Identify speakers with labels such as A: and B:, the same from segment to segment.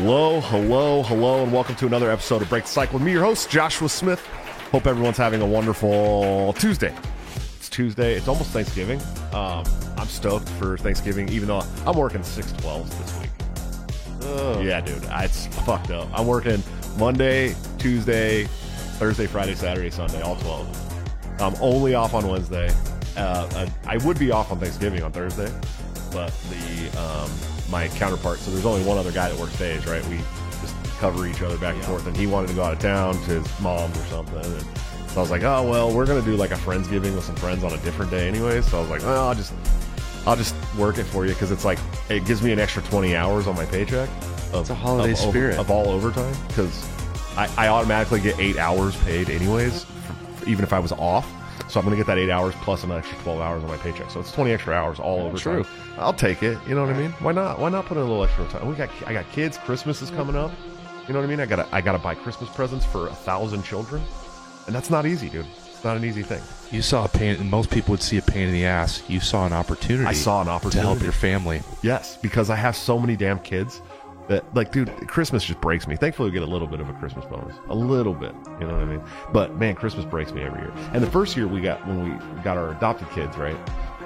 A: Hello, hello, hello, and welcome to another episode of Break the Cycle with me, your host, Joshua Smith. Hope everyone's having a wonderful Tuesday. It's Tuesday. It's almost Thanksgiving. Um, I'm stoked for Thanksgiving, even though I'm working 612s this week.
B: Oh.
A: Yeah, dude, I- it's fucked up. I'm working Monday, Tuesday, Thursday, Friday, Saturday, Sunday, all 12. I'm only off on Wednesday. Uh, uh, I would be off on Thanksgiving on Thursday, but the um, my counterpart. So there's only one other guy that works days, right? We just cover each other back and forth, and he wanted to go out of town to his mom's or something. And so I was like, oh well, we're gonna do like a friendsgiving with some friends on a different day anyway. So I was like, well, I'll just I'll just work it for you because it's like it gives me an extra 20 hours on my paycheck. Of,
B: It's a holiday
A: of
B: spirit.
A: of all overtime because I, I automatically get eight hours paid anyways, even if I was off. So I'm going to get that eight hours plus an extra 12 hours on my paycheck. So it's 20 extra hours all over.
B: True.
A: I'll take it. You know what I mean? Why not? Why not put in a little extra time? We got I got kids. Christmas is coming up. You know what I mean? I gotta I gotta buy Christmas presents for a thousand children, and that's not easy, dude. It's not an easy thing.
B: You saw a pain, and most people would see a pain in the ass. You saw an opportunity.
A: I saw an opportunity to
B: help your family.
A: Yes, because I have so many damn kids that, like, dude, Christmas just breaks me. Thankfully, we get a little bit of a Christmas bonus, a little bit. You know what I mean? But man, Christmas breaks me every year. And the first year we got when we got our adopted kids, right?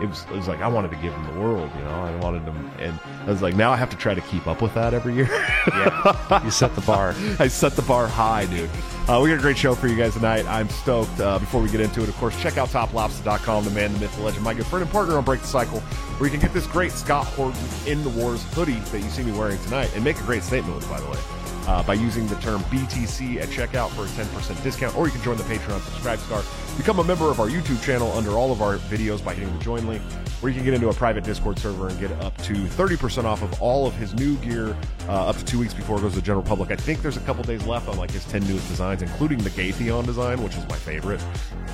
A: It was, it was like I wanted to give them the world, you know. I wanted them, and I was like, now I have to try to keep up with that every year.
B: Yeah, you set the bar.
A: I set the bar high, dude. Uh, we got a great show for you guys tonight. I'm stoked. Uh, before we get into it, of course, check out toplobster.com, the man, the myth, the legend, my good friend and partner on Break the Cycle, where you can get this great Scott Horton in the Wars hoodie that you see me wearing tonight and make a great statement with, by the way. Uh, by using the term BTC at checkout for a 10% discount, or you can join the Patreon Subscribe Star. Become a member of our YouTube channel under all of our videos by hitting the join link, where you can get into a private Discord server and get up to 30% off of all of his new gear uh, up to two weeks before it goes to the general public. I think there's a couple days left on like his 10 newest designs, including the Gaytheon design, which is my favorite.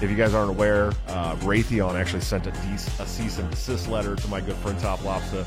A: If you guys aren't aware, uh, Raytheon actually sent a, de- a cease and desist letter to my good friend Top Lobster,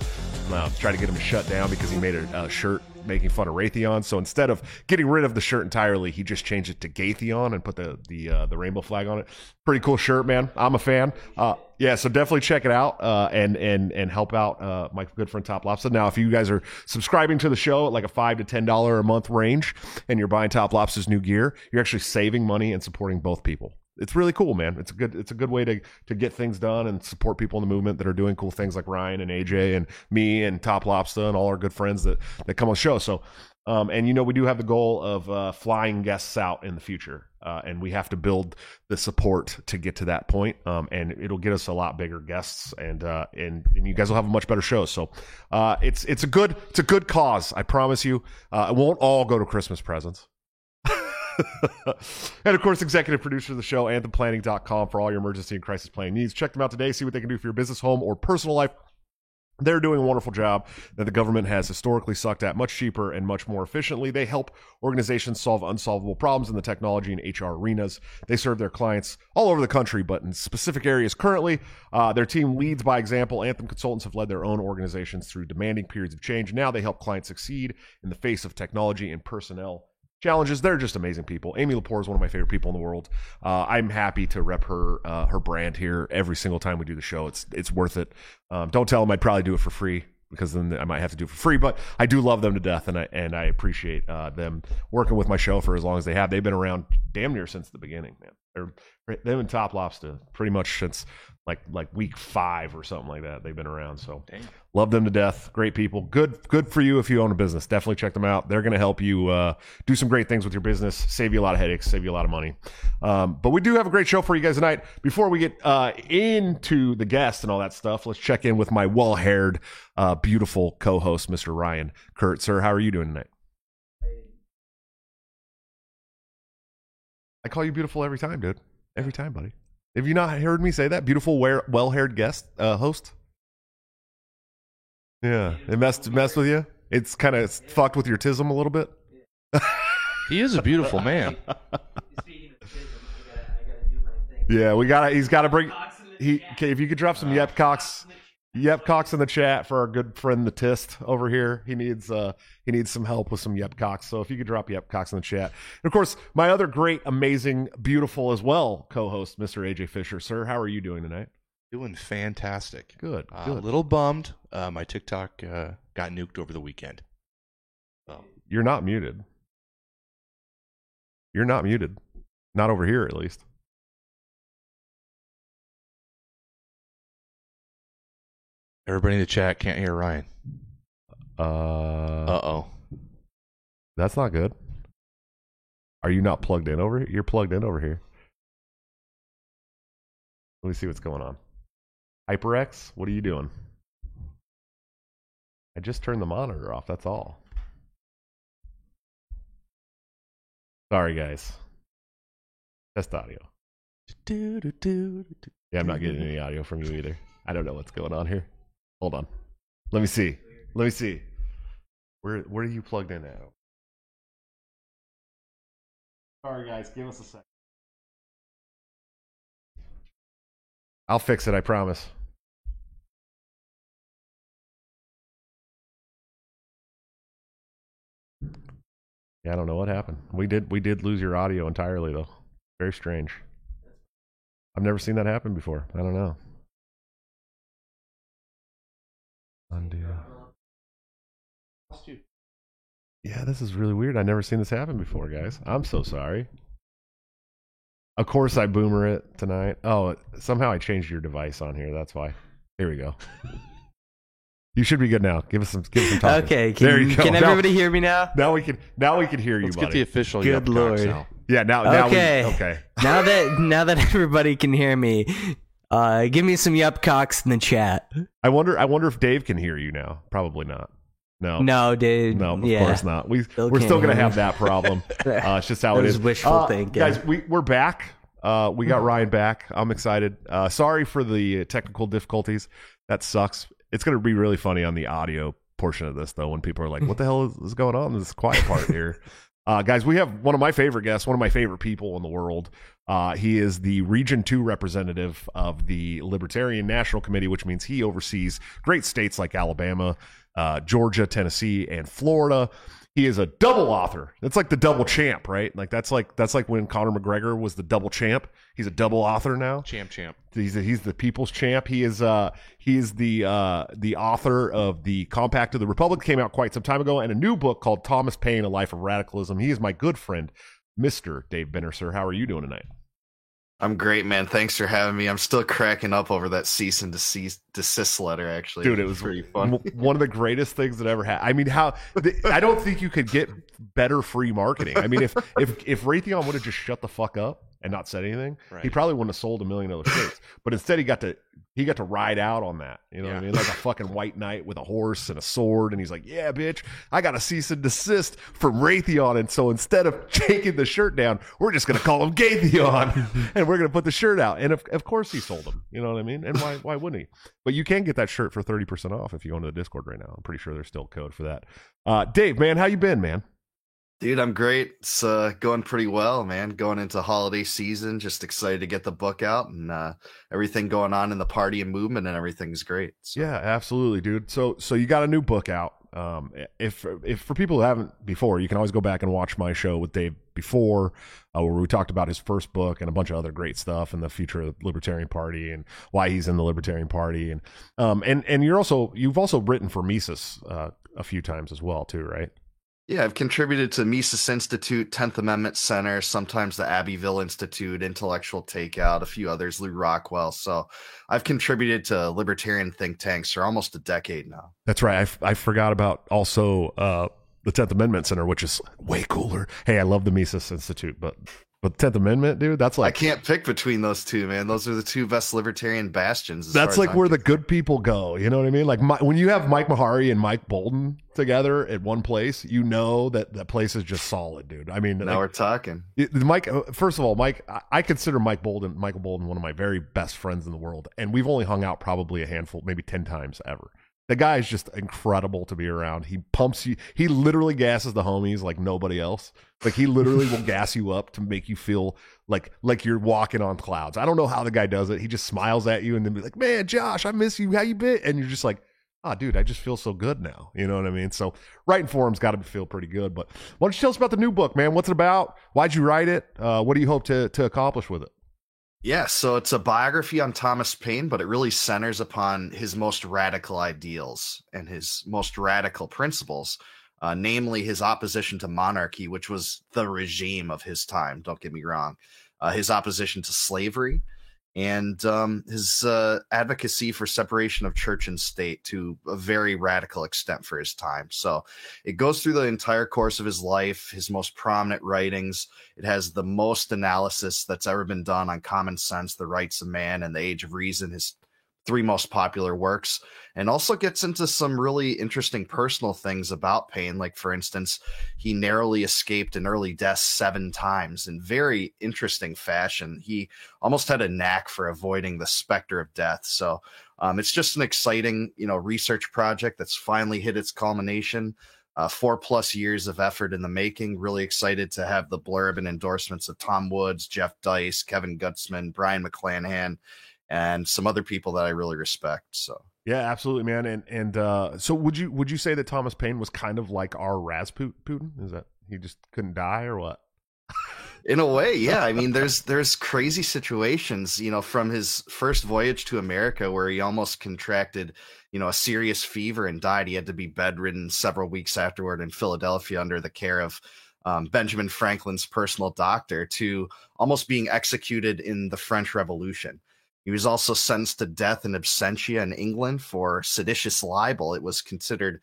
A: uh, try to get him shut down because he made a, a shirt making fun of Raytheon. So instead of getting rid of the shirt entirely, he just changed it to Gaytheon and put the the uh, the rainbow flag on it. Pretty cool shirt, man. I'm a fan. Uh, yeah, so definitely check it out uh, and and and help out uh, my good friend Top Lobster. Now, if you guys are subscribing to the show at like a five to ten dollar a month range, and you're buying Top Lobster's new gear, you're actually saving money and supporting both people. It's really cool, man. It's a good it's a good way to to get things done and support people in the movement that are doing cool things like Ryan and AJ and me and Top Lobster and all our good friends that that come on the show. So um, and you know we do have the goal of uh, flying guests out in the future, uh, and we have to build the support to get to that point. Um, and it'll get us a lot bigger guests, and uh, and and you guys will have a much better show. So uh, it's it's a good it's a good cause. I promise you. Uh, it won't all go to Christmas presents. and of course, executive producer of the show, anthemplanning.com for all your emergency and crisis planning needs. Check them out today, see what they can do for your business, home, or personal life. They're doing a wonderful job that the government has historically sucked at much cheaper and much more efficiently. They help organizations solve unsolvable problems in the technology and HR arenas. They serve their clients all over the country, but in specific areas currently. Uh, their team leads by example. Anthem consultants have led their own organizations through demanding periods of change. Now they help clients succeed in the face of technology and personnel challenges. They're just amazing people. Amy Lepore is one of my favorite people in the world. Uh, I'm happy to rep her uh, her brand here every single time we do the show. It's it's worth it. Um, don't tell them I'd probably do it for free because then I might have to do it for free. But I do love them to death, and I and I appreciate uh, them working with my show for as long as they have. They've been around damn near since the beginning, man. They're them and Top Lobster pretty much since like like week five or something like that. They've been around, so love them to death. Great people. Good good for you if you own a business. Definitely check them out. They're going to help you uh, do some great things with your business, save you a lot of headaches, save you a lot of money. Um, but we do have a great show for you guys tonight. Before we get uh, into the guest and all that stuff, let's check in with my well haired, uh, beautiful co-host, Mr. Ryan Kurt. Sir, how are you doing tonight? I call you beautiful every time, dude. Every time, buddy. Have you not heard me say that? Beautiful, well haired guest uh, host. Yeah, it messed messed with you. It's kind of fucked with your tism a little bit.
B: He is a beautiful man.
C: Speaking of tism, I gotta, I gotta do my thing.
A: Yeah, we got to He's got to bring.
C: Cox in the
A: He okay, if you could drop some yep cocks, yep cocks in the chat for our good friend the Tist over here. He needs uh he needs some help with some yep cocks. So if you could drop yep cocks in the chat, and of course my other great, amazing, beautiful as well co-host, Mr. AJ Fisher. Sir, how are you doing tonight?
B: Doing fantastic.
A: Good,
B: Uh. A little bummed. Uh, my TikTok uh, got nuked over the weekend. So
A: You're not muted. You're not muted. Not over here, at least.
B: Everybody in the chat can't hear Ryan.
A: Uh,
B: oh.
A: that's not good. Are you not plugged in over here? You're plugged in over here. Let me see what's going on. HyperX, what are you doing? I just turned the monitor off. That's all. Sorry, guys. Test audio. Yeah, I'm not getting any audio from you either. I don't know what's going on here. Hold on. Let me see. Let me see. Where where are you plugged in at? Sorry, guys. Give us a sec. I'll fix it. I promise. Yeah, I don't know what happened. We did we did lose your audio entirely though. Very strange. I've never seen that happen before. I don't know. Undo. Yeah, this is really weird. I've never seen this happen before, guys. I'm so sorry. Of course, I boomer it tonight. Oh, somehow I changed your device on here. That's why. Here we go. You should be good now. Give us some. Give us some time.
D: Okay, can,
A: there you go.
D: can
A: Now-
D: everybody hear me now?
A: Now we can. Now we can hear you,
B: Let's get the official
D: Good lord.
B: now.
A: yeah. Now. Now.
D: Okay.
A: We, okay.
D: now that now that everybody can hear me, uh, give me some yup cocks in the chat.
A: I wonder. I wonder if Dave can hear you now. Probably not. No.
D: No, dude.
A: No, of
D: yeah.
A: course not. We
D: Still
A: we're still gonna have that problem. Uh, it's just how
D: That
A: it is.
D: wishful
A: Uh,
D: thinking.
A: guys. We we're back. Uh, we got Ryan back. I'm excited. Uh, sorry for the technical difficulties. That sucks. It's gonna be really funny on the audio portion of this though, when people are like, "What the hell is, is going on?" This quiet part here. Uh, guys, we have one of my favorite guests, one of my favorite people in the world. Uh, he is the Region 2 representative of the Libertarian National Committee, which means he oversees great states like Alabama, uh, Georgia, Tennessee, and Florida. He is a double author. That's like the double champ, right? Like that's like that's like when Conor McGregor was the double champ. He's a double author now.
B: Champ, champ.
A: He's he's the people's champ. He is uh he is the uh the author of the Compact of the Republic came out quite some time ago and a new book called Thomas Paine: A Life of Radicalism. He is my good friend, Mister Dave Benner. Sir, how are you doing tonight?
E: I'm great, man. Thanks for having me. I'm still cracking up over that cease and desist, desist letter. Actually,
A: Dude, it was
E: pretty fun.
A: one of the greatest things that ever happened. I mean, how th- I don't think you could get better free marketing. I mean, if if if Raytheon would have just shut the fuck up and not said anything, he probably wouldn't have sold a million other shirts. But instead, he got to he got to ride out on that. You know what I mean? Like a fucking white knight with a horse and a sword, and he's like, "Yeah, bitch, I got a cease and desist from Raytheon." And so instead of taking the shirt down, we're just gonna call him Gaytheon, and we're gonna put the shirt out. And of of course, he sold them. You know what I mean? And why why wouldn't he? But you can get that shirt for thirty percent off if you go into the Discord right now. I'm pretty sure there's still code for that. Uh, Dave, man, how you been, man?
E: Dude, I'm great. It's uh, going pretty well, man. Going into holiday season, just excited to get the book out and uh, everything going on in the party and movement and everything's great. So,
A: Yeah, absolutely, dude. So so you got a new book out. Um, if if for people who haven't before, you can always go back and watch my show with Dave before, uh, where we talked about his first book and a bunch of other great stuff and the future of the Libertarian Party and why he's in the Libertarian Party and um and and you're also you've also written for Mises uh, a few times as well too, right?
E: Yeah, I've contributed to Mises Institute, 10th Amendment Center, sometimes the Abbeville Institute, Intellectual Takeout, a few others, Lew Rockwell. So I've contributed to libertarian think tanks for almost a decade now.
A: That's right. I, f- I forgot about also uh, the Tenth Amendment Center, which is way cooler. Hey, I love the Mises Institute, but but Tenth Amendment, dude, that's like I
E: can't pick between those two, man. Those are the two best libertarian bastions.
A: that's like
E: I'm
A: where the
E: concerned.
A: good people go. You know what I mean? Like my, when you have Mike Maharrey and Mike Boldin together at one place, you know that that place is just solid, dude. I mean,
E: Now
A: like,
E: we're talking.
A: it- Mike. uh, First of all, Mike, I- I consider Mike Boldin, Michael Boldin, one of my very best friends in the world, and we've only hung out probably a handful, maybe ten times ever. The guy is just incredible to be around. He pumps you. He literally gasses the homies like nobody else. Like he literally will gas you up to make you feel like like you're walking on clouds. I don't know how the guy does it. He just smiles at you and then be like, "Man, Josh, I miss you. How you been?" And you're just like, "Ah, dude, I just feel so good now." You know what I mean? So writing for him's got to feel pretty good. But why don't you tell us about the new book, man? What's it about? Why'd you write it? Uh, what do you hope to to accomplish with it?
E: Yeah, so it's a biography on Thomas Paine, but it really centers upon his most radical ideals and his most radical principles. uh, namely his opposition to monarchy, which was the regime of his time. Don't get me wrong. Uh, his opposition to slavery, and um, his uh, advocacy for separation of church and state to a very radical extent for his time. So it goes through the entire course of his life, his most prominent writings. It has the most analysis that's ever been done on common sense, the rights of man, and the age of reason. His three most popular works and also gets into some really interesting personal things about Paine like for instance he narrowly escaped an early death seven times in very interesting fashion. He almost had a knack for avoiding the specter of death. So um, it's just an exciting you know research project that's finally hit its culmination. Uh, four plus years of effort in the making. Really excited to have the blurb and endorsements of Tom Woods, Jeff Deist, Kevin Gutzman, Brion McClanahan, and some other people that I really respect. So
A: yeah, absolutely, man. And and uh, so would you would you say that Thomas Paine was kind of like our Rasputin? Is that he just couldn't die or what?
E: in a way yeah i mean there's there's crazy situations you know from his first voyage to america where he almost contracted you know a serious fever and died he had to be bedridden several weeks afterward in philadelphia under the care of um, benjamin franklin's personal doctor to almost being executed in the french revolution he was also sentenced to death in absentia in England for seditious libel. It was considered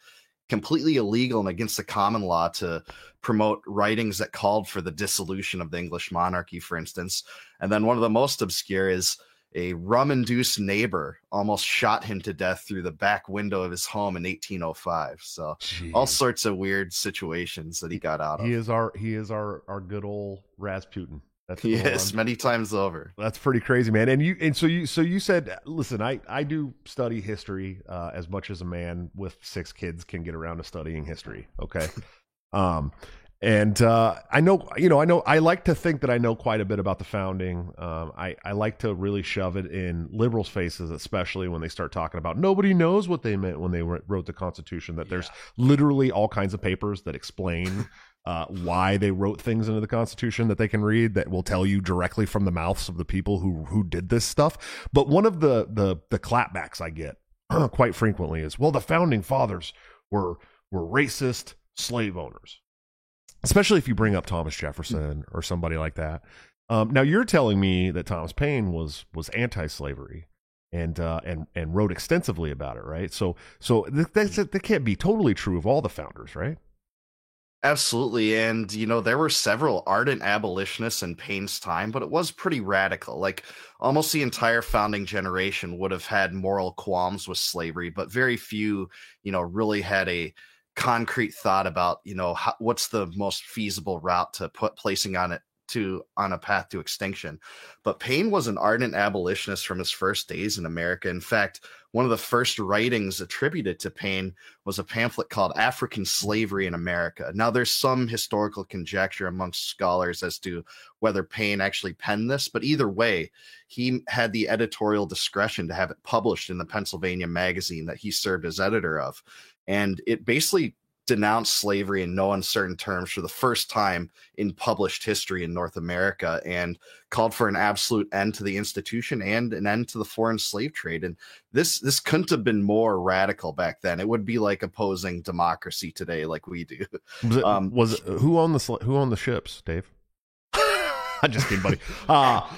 E: completely illegal and against the common law to promote writings that called for the dissolution of the English monarchy, for instance. And then one of the most obscure is a rum induced neighbor almost shot him to death through the back window of his home in 1805. So Jeez. all sorts of weird situations that he got out
A: of. He is our he is our our good old Rasputin.
E: That's yes, many times over.
A: That's pretty crazy, man. And you and so you so you said, listen, I I do study history uh, as much as a man with six kids can get around to studying history. Okay, um, and uh, I know you know I know I like to think that I know quite a bit about the founding. Um, I I like to really shove it in liberals' faces, especially when they start talking about nobody knows what they meant when they wrote the Constitution. That yeah. there's literally all kinds of papers that explain uh, why they wrote things into the Constitution that they can read that will tell you directly from the mouths of the people who who did this stuff. But one of the the the clapbacks I get quite frequently is, well, the founding fathers were were racist slave owners, especially if you bring up Thomas Jefferson or somebody like that. Um, now you're telling me that Thomas Paine was was anti-slavery and uh, and and wrote extensively about it, right? So so that that can't be totally true of all the founders, right?
E: Absolutely. And, you know, there were several ardent abolitionists in Paine's time, but it was pretty radical. Like almost the entire founding generation would have had moral qualms with slavery, but very few, you know, really had a concrete thought about, you know, how, what's the most feasible route to put placing on it to on a path to extinction. But Paine was an ardent abolitionist from his first days in America. In fact, one of the first writings attributed to Paine was a pamphlet called African Slavery in America. Now, there's some historical conjecture amongst scholars as to whether Paine actually penned this, but either way, he had the editorial discretion to have it published in the Pennsylvania magazine that he served as editor of. And it basically denounced slavery in no uncertain terms for the first time in published history in North America and called for an absolute end to the institution and an end to the foreign slave trade. And this this couldn't have been more radical back then. It would be like opposing democracy today, like we do.
A: Was, it, um, was it, who owned the who owned the ships, Dave? I'm just kidding, buddy. Uh,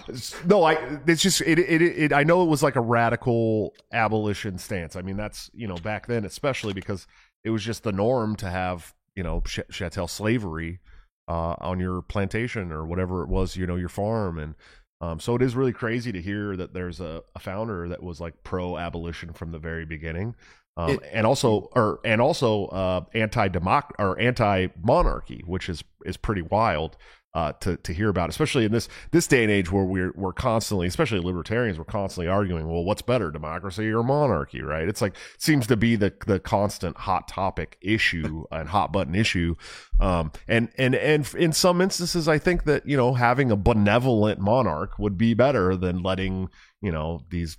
A: no, I. It's just it, it, it. I know it was like a radical abolition stance. I mean, that's you know back then, especially because it was just the norm to have you know ch- chattel slavery uh, on your plantation or whatever it was, you know, your farm, and um, so it is really crazy to hear that there's a, a founder that was like pro abolition from the very beginning. Um, it, and also, or and also uh, anti democ or anti monarchy, which is is pretty wild uh, to to hear about, especially in this this day and age where we're we're constantly, especially libertarians, we're constantly arguing, well, what's better, democracy or monarchy, right? It's like seems to be the the constant hot topic issue and hot button issue, um, and and and in some instances, I think that you know having a benevolent monarch would be better than letting you know these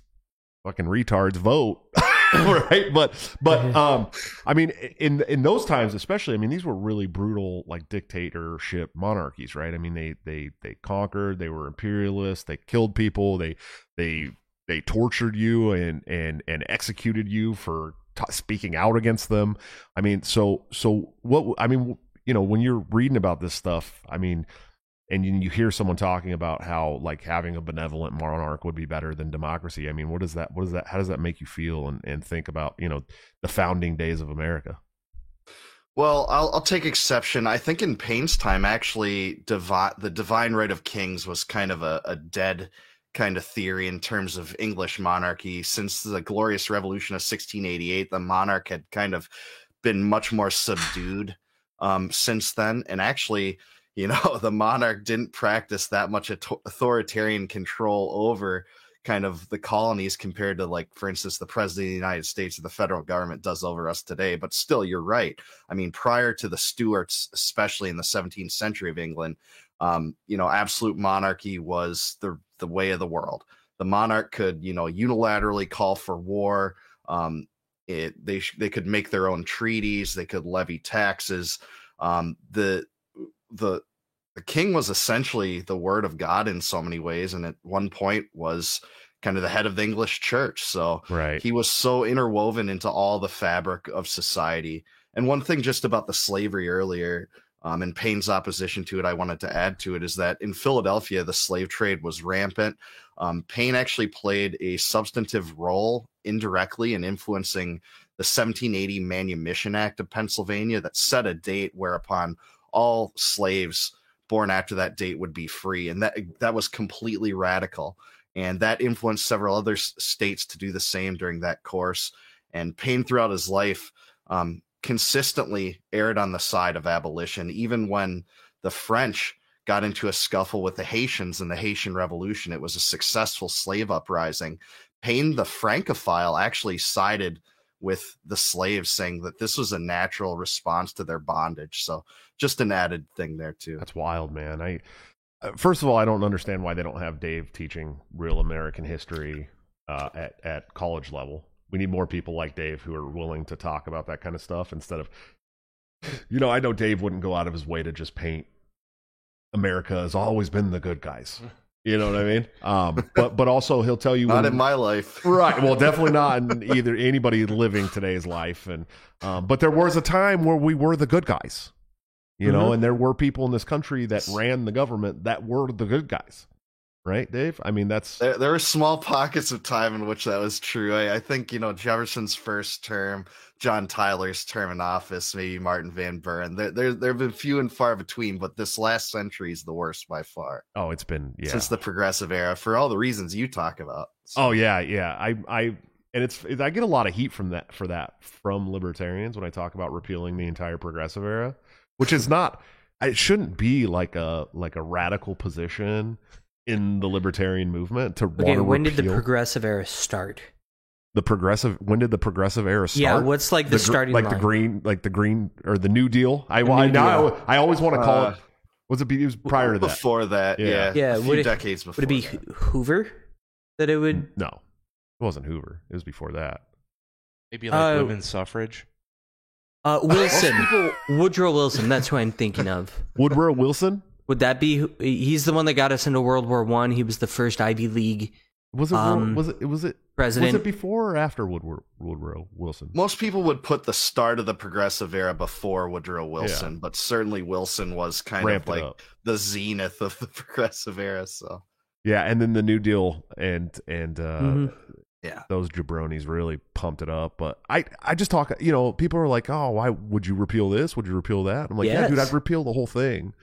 A: fucking retards vote. right but but mm-hmm. um i mean in in those times especially i mean these were really brutal like dictatorship monarchies right i mean they they they conquered they were imperialists they killed people they they they tortured you and and and executed you for t- speaking out against them. I mean, so so what? I mean, you know, when you're reading about this stuff, I mean, and you, you hear someone talking about how like having a benevolent monarch would be better than democracy. I mean, what does that? What does that? How does that make you feel? And and think about you know the founding days of America.
E: Well, I'll, I'll take exception. I think in Paine's time, actually, divi- the divine right of kings was kind of a, a dead kind of theory in terms of English monarchy. Since the Glorious Revolution of 1688, the monarch had kind of been much more subdued um, since then. And actually, you know, the monarch didn't practice that much authoritarian control over kind of the colonies compared to like for instance the president of the united states or the federal government does over us today but still you're right. I mean prior to the stuarts especially in the 17th century of england um, you know absolute monarchy was the the way of the world. The monarch could you know unilaterally call for war um, it, they they could make their own treaties they could levy taxes um, the the the king was essentially the word of God in so many ways, and at one point was kind of the head of the English church. So
A: right.
E: he was so interwoven into all the fabric of society. And one thing just about the slavery earlier, um, and Paine's opposition to it, I wanted to add to it is that in Philadelphia, the slave trade was rampant. Um, Paine actually played a substantive role indirectly in influencing the 1780 Manumission Act of Pennsylvania that set a date whereupon all slaves born after that date would be free, and that that was completely radical, and that influenced several other states to do the same during that course. And Paine, throughout his life, um, consistently erred on the side of abolition, even when the French got into a scuffle with the Haitians in the Haitian Revolution. It was a successful slave uprising. Paine, the Francophile, actually sided with the slaves saying that this was a natural response to their bondage. So just an added thing there too.
A: That's wild, man. I uh, first of all, I don't understand why they don't have Dave teaching real American history uh, at at college level. We need more people like Dave who are willing to talk about that kind of stuff instead of, you know, I know Dave wouldn't go out of his way to just paint America has always been the good guys. You know what I mean? Um, but but also he'll tell you
E: not
A: when,
E: in my life,
A: right? Well, definitely not in either anybody living today's life. And um, but there was a time where we were the good guys, you mm-hmm. know, and there were people in this country that ran the government that were the good guys right, Dave? I mean, that's
E: there. There were small pockets of time in which that was true. I, I, think you know Jefferson's first term, John Tyler's term in office, maybe Martin Van Buren. There, there, there have been few and far between, but this last century is the worst by far.
A: Oh, it's been yeah
E: since the progressive era for all the reasons you talk about.
A: So. Oh yeah, yeah. I, I, and it's I get a lot of heat from that for that from libertarians when I talk about repealing the entire progressive era, which is not. It shouldn't be like a like a radical position in the libertarian movement to
D: okay, when did the progressive era start?
A: The progressive when did the progressive era start?
D: Yeah, what's like the, the starting
A: like
D: line?
A: the green like the green or the New Deal? I, I now I, I, always want to call uh, it. Was it, it was prior to
E: that? Before that, yeah, yeah, yeah it, decades before.
D: Would it be
E: that.
D: Hoover that it would?
A: No, it wasn't Hoover. It was before that.
B: Maybe like uh, women's suffrage.
D: Uh, Wilson, Woodrow Wilson. That's who I'm thinking of.
A: Woodrow Wilson.
D: Would that be? He's the one that got us into World War One. He was the first Ivy League.
A: Was it? Um, was it? Was it?
D: President.
A: Was it before or after Woodrow, Woodrow Wilson?
E: Most people would put the start of the progressive era before Woodrow Wilson, yeah. but certainly Wilson was kind Ramped of like the zenith of the progressive era. So
A: yeah, and then the New Deal and and uh, mm-hmm.
E: yeah,
A: those jabronis really pumped it up. But I I just talk. You know, people are like, oh, why would you repeal this? Would you repeal that? I'm like, yes. yeah, dude, I'd repeal the whole thing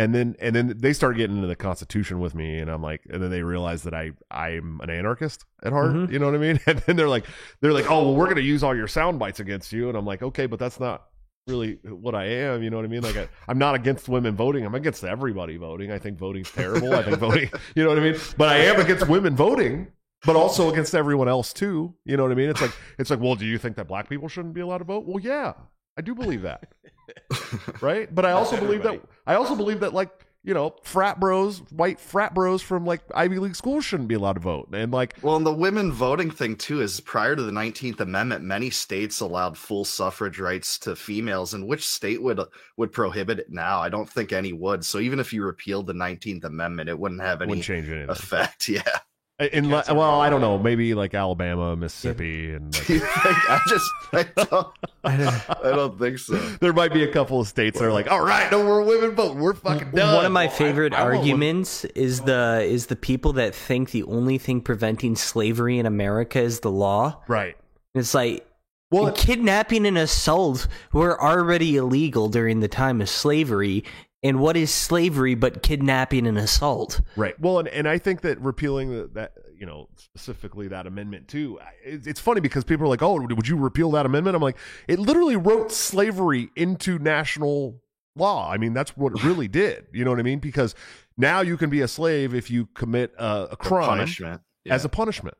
A: and then and then they start getting into the constitution with me and i'm like and then they realize that i i'm an anarchist at heart mm-hmm. you know what i mean? And then they're like they're like oh well we're going to use all your sound bites against you and i'm like okay but that's not really what i am you know what i mean? Like I, i'm not against women voting. I'm against everybody voting. I think voting's terrible. I think voting you know what i mean? But i am against women voting but also against everyone else too you know what i mean? It's like it's like well do you think that black people shouldn't be allowed to vote? Well yeah I do believe that. right? But I also believe that I also believe that like, you know, frat bros, white frat bros from like Ivy League schools shouldn't be allowed to vote. And like
E: Well, and the women voting thing too is prior to the 19th amendment, many states allowed full suffrage rights to females and which state would would prohibit it now? I don't think any would. So even if you repealed the 19th amendment, it wouldn't have any
A: wouldn't change anything.
E: effect. Yeah.
A: Uh, in,
B: Cats
A: well,
B: are-
A: I don't know. Maybe like Alabama, Mississippi, and like,
E: Do you think- I just I don't, I don't think so.
A: there might be a couple of states that are like, all right, no more women vote. We're fucking done.
D: One of my
A: Well, I-
D: favorite
A: I
D: arguments is the is the people that think the only thing preventing slavery in America is the law.
A: Right.
D: It's like
A: Well,
D: kidnapping and assault were already illegal during the time of slavery. And what is slavery but kidnapping and assault?
A: Right. Well, and, and I think that repealing the, that, you know, specifically that amendment too, it's, it's funny because people are like, oh, would you repeal that amendment? I'm like, it literally wrote slavery into national law. I mean, that's what it really did. You know what I mean? Because now you can be a slave if you commit a, a crime
E: Punishment. Yeah.
A: as a punishment.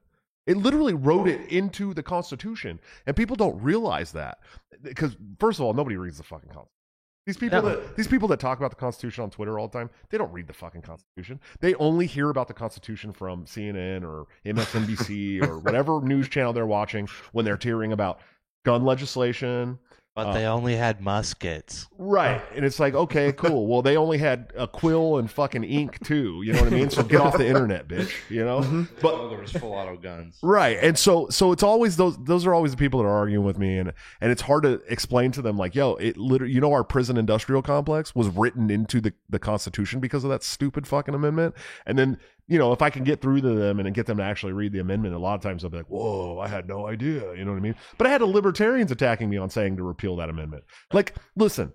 A: It literally wrote it into the Constitution, and people don't realize that because first of all, nobody reads the fucking Constitution. These people
D: No.
A: that these people that talk about the Constitution on Twitter all the time, they don't read the fucking Constitution. They only hear about the Constitution from CNN or MSNBC or whatever news channel they're watching when they're tearing about gun legislation.
B: But
A: Uh,
B: they only had muskets.
A: Right. And it's like, okay, cool. Well, they only had a quill and fucking ink too. You know what I mean? So get off the internet, bitch. You know? But
B: Oh, there was full auto guns.
A: Right. And so so it's always those those are always the people that are arguing with me and and it's hard to explain to them like, yo, it literally you know our prison industrial complex was written into the the constitution because of that stupid fucking amendment. And then, you know, if I can get through to them and get them to actually read the amendment, a lot of times they'll be like, "Whoa, I had no idea." You know what I mean? But I had a libertarians attacking me on saying to repeal that amendment. Like, listen.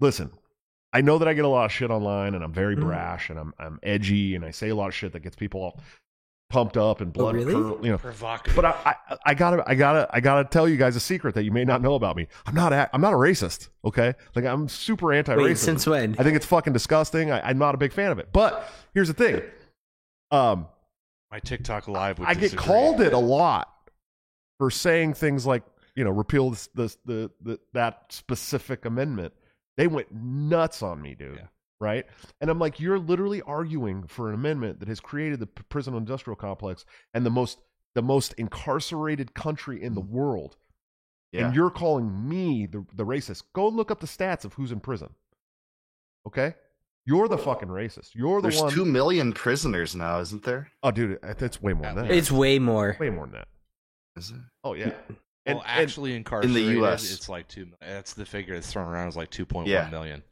A: Listen. I know that I get a lot of shit online and I'm very
D: Mm.
A: brash and I'm I'm edgy and I say a lot of shit that gets people all pumped up and blood
D: really?
A: curdle- you know
B: Provocative.
A: but I, I, I gotta, I gotta, I gotta tell you guys a secret that you may not know about me. I'm not, a, I'm not a racist. Okay, like I'm super anti-racist.
D: Wait, since when?
A: I think it's fucking disgusting. I, I'm not a big fan of it. But here's the thing. Um,
B: My TikTok live would
A: I get called it a lot for saying things like, you know, repeal this, this the, the that specific amendment. They went nuts on me, dude.
B: Yeah.
A: Right? And I'm like, you're literally arguing for an amendment that has created the prison industrial complex and the most the most incarcerated country in the world.
E: Yeah.
A: And you're calling me the, the racist. Go look up the stats of who's in prison. Okay? You're the fucking racist. You're the
E: There's
A: one.
E: two million prisoners now, isn't there?
A: oh, dude, uh, it's way more than that.
D: It's way more.
A: way more than that.
E: Is it?
A: Oh yeah.
B: Well, actually, incarcerated, in the
E: US.
B: it's like two. That's the figure that's thrown around is like two point one
E: Yeah.
B: million.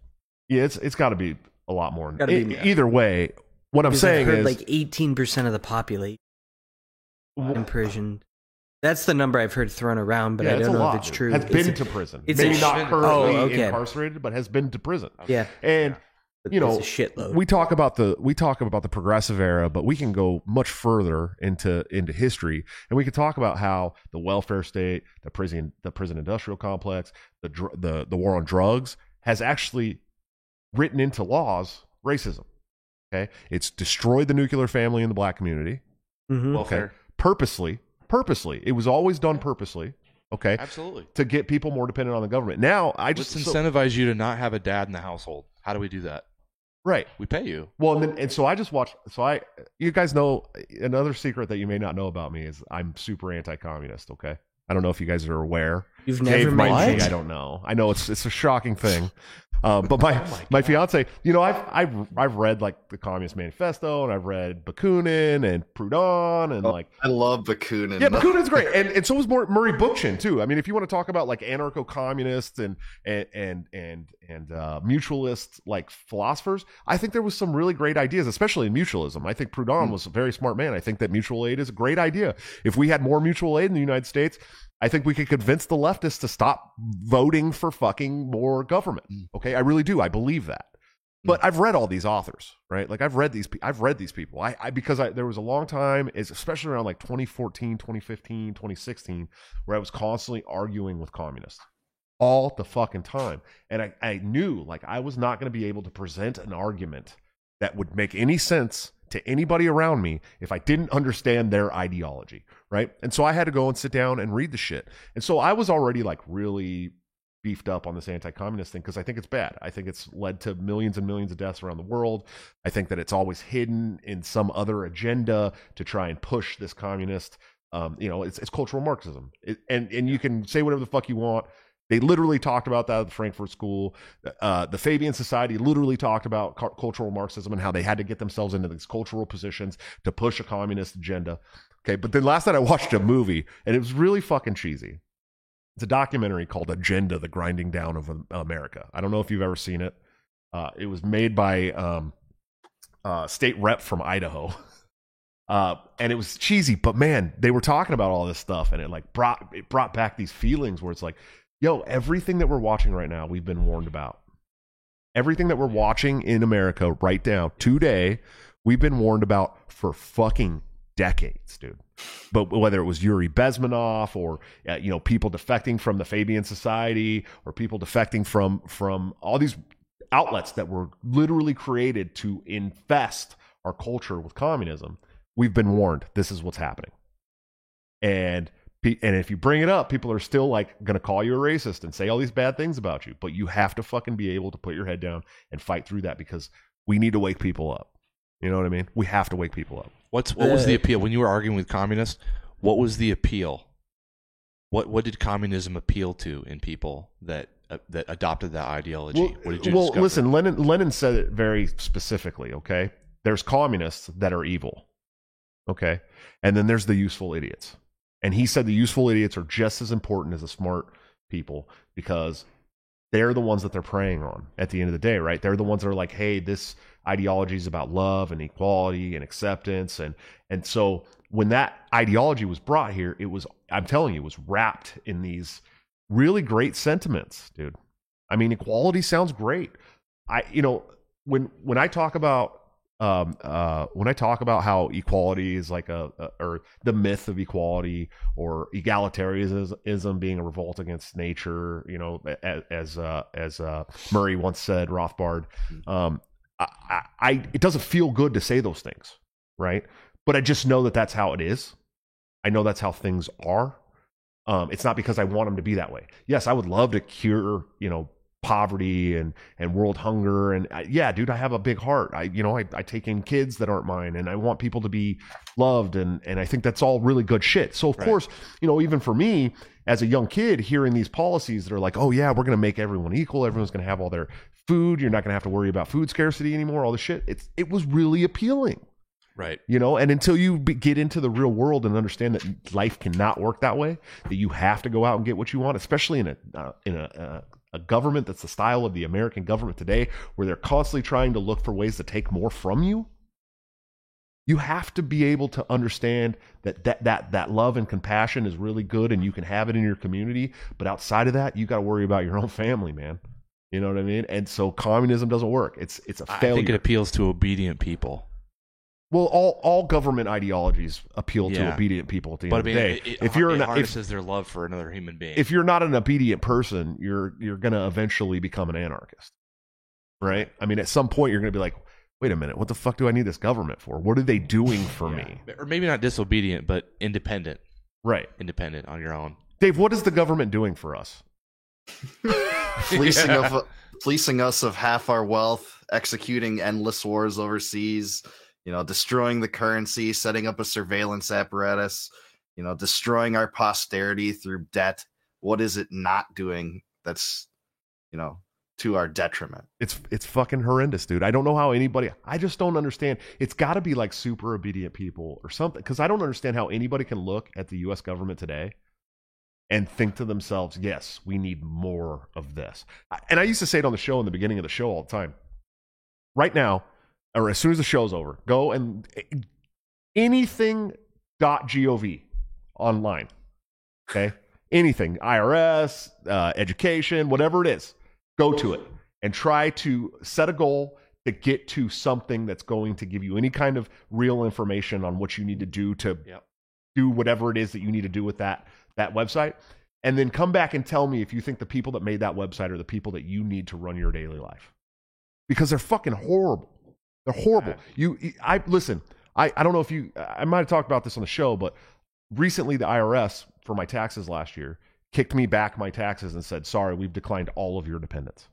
A: yeah, it's it's got to be a lot more.
D: Gotta be
A: E-
D: more.
A: either way, what I'm
D: Because I've
A: saying
D: heard
A: is
D: like 18% of the population in prison. That's the number I've heard thrown around, but
A: yeah,
D: I don't know
A: lot.
D: if it's true.
A: Has
D: Is
A: been
D: it-
A: to prison.
D: it's
A: Maybe not currently
D: Oh, okay.
A: incarcerated, but has been to prison.
D: Yeah,
A: And
D: but
A: you know,
D: a shitload.
A: we talk about the we talk about the progressive era, but we can go much further into into history, and we can talk about how the welfare state, the prison, the prison industrial complex, the dr- the the war on drugs has actually written into laws racism. Okay, it's destroyed the nuclear family in the black community.
D: Mhm.
B: Welfare,
A: purposely, purposely. It was always done purposely. Okay,
B: absolutely.
A: to get people more dependent on the government. Now I
B: Let's
A: just so-
B: incentivize you to not have a dad in the household. How do we do that?
A: Right.
B: We pay you.
A: Well, and then and so I just watched. So I, you guys know another secret that you may not know about me is I'm super anti-communist. Okay, I don't know if you guys are aware.
D: You've
A: Dave
D: never
A: might
D: met
A: be.
D: me.
A: I don't know. I know it's it's a shocking thing. Um, but my
B: Oh
A: my, fiance, you know, I've I've I've read like the Communist Manifesto and I've read Bakunin and Proudhon and
E: Oh,
A: like
E: I love Bakunin.
A: yeah, Bakunin's great, and and so was Murray Bookchin too. I mean, if you want to talk about like anarcho-communists and and and and and uh, mutualist like philosophers, I think there was some really great ideas, especially in mutualism. I think Proudhon was a very smart man. I think that mutual aid is a great idea. If we had more mutual aid in the United States, I think we could convince the leftists to stop voting for fucking more government. Mm. Okay, I really do. I believe that. Mm. But I've read all these authors, right? Like I've read these. I've read these people. I, I because I, there was a long time, especially around like 2014, 2015, 2016, where I was constantly arguing with communists all the fucking time, and I, I knew like I was not going to be able to present an argument that would make any sense to anybody around me if I didn't understand their ideology, right? And so I had to go and sit down and read the shit. And so I was already like really beefed up on this anti-communist thing because I think it's bad. I think it's led to millions and millions of deaths around the world. I think that it's always hidden in some other agenda to try and push this communist. Um, you know, it's, it's cultural Marxism, it, and and you can say whatever the fuck you want. They literally talked about that at the Frankfurt School. Uh, the Fabian Society literally talked about cu- cultural Marxism and how they had to get themselves into these cultural positions to push a communist agenda. Okay, but then last night I watched a movie and it was really fucking cheesy. It's a documentary called Agenda: The Grinding Down of America. I don't know if you've ever seen it. Uh, it was made by um, uh, state rep from Idaho. Uh, and it was cheesy, but man, they were talking about all this stuff, and it like brought it brought back these feelings where it's like, yo, everything that we're watching right now, we've been warned about. Everything that we're watching in America right now, today, we've been warned about for fucking decades, dude. But whether it was Yuri Bezmenov or uh, you know people defecting from the Fabian Society or people defecting from from all these outlets that were literally created to infest our culture with communism, we've been warned this is what's happening. And and if you bring it up, people are still like going to call you a racist and say all these bad things about you. But you have to fucking be able to put your head down and fight through that because we need to wake people up. You know what I mean? We have to wake people up.
B: What's what was the
D: Uh,
B: appeal when you were arguing with communists? What was the appeal? What what did communism appeal to in people that uh, that adopted that ideology?
A: Well,
B: what did you
A: well listen, Lenin Lenin said it very specifically. Okay, there's communists that are evil. Okay, and then there's the useful idiots, and he said the useful idiots are just as important as the smart people because they're the ones that they're preying on at the end of the day, right? They're the ones that are like, hey, this ideology is about love and equality and acceptance, and and so when that ideology was brought here, it was I'm telling you, it was wrapped in these really great sentiments, dude. I mean, equality sounds great. I, you know, when when I talk about um uh when I talk about how equality is like a, a or the myth of equality or egalitarianism being a revolt against nature, you know, as as uh, as uh, Murray once said, Rothbard. Um, I, I, I it doesn't feel good to say those things, right? But I just know that that's how it is. I know that's how things are. Um, it's not because I want them to be that way. Yes, I would love to cure, you know, poverty and and world hunger and I, yeah, dude, I have a big heart. I you know, I, I take in kids that aren't mine and I want people to be loved and and I think that's all really good shit. So of
B: Right.
A: course, you know, even for me as a young kid hearing these policies that are like, "Oh yeah, we're going to make everyone equal. Everyone's going to have all their food. You're not going to have to worry about food scarcity anymore." All this shit. It's it was really appealing
B: right.
A: you know and until you be, get into the real world and understand that life cannot work that way that you have to go out and get what you want especially in a uh, in a uh, a government that's the style of the American government today where they're constantly trying to look for ways to take more from you you have to be able to understand that that that that love and compassion is really good and you can have it in your community. But outside of that you got to worry about your own family man. You know what i mean? And so communism doesn't work. It's it's a failure I
B: think it appeals to obedient people.
A: Well, all all government ideologies appeal to
B: Yeah.
A: obedient people at the end
B: But I
A: of the day.
B: it, it,
A: if you're
B: it
A: an, if,
B: harnesses their love for another human being.
A: if you're not an obedient person, you're you're gonna eventually become an anarchist, right? I mean, at some point, you're gonna be like, wait a minute, what the fuck do I need this government for? What are they doing for
B: Yeah.
A: me?
B: or maybe not disobedient, but independent,
A: Right,
B: independent on your own.
A: Dave? What is the government doing for us?
E: fleecing
B: Yeah.
E: of fleecing us of half our wealth, executing endless wars overseas, you know, destroying the currency, setting up a surveillance apparatus, you know, destroying our posterity through debt. What is it not doing that's, you know, to our detriment?
A: It's it's fucking horrendous, dude. I don't know how anybody. I just don't understand. It's got to be like super obedient people or something. Because I don't understand how anybody can look at the U.S. government today and think to themselves, "Yes, we need more of this." And I used to say it on the show in the beginning of the show all the time. Right now, or as soon as the show's over, go and anything.gov online. Okay, anything, IRS, uh, education, whatever it is go to it and try to set a goal to get to something that's going to give you any kind of real information on what you need to do to
B: Yep.
A: do whatever it is that you need to do with that that website and then come back and tell me if you think the people that made that website are the people that you need to run your daily life because they're fucking horrible they're horrible you i listen i i don't know if you i might have talked about this on the show but recently the irs for my taxes last year kicked me back my taxes and said, sorry, we've declined all of your dependents.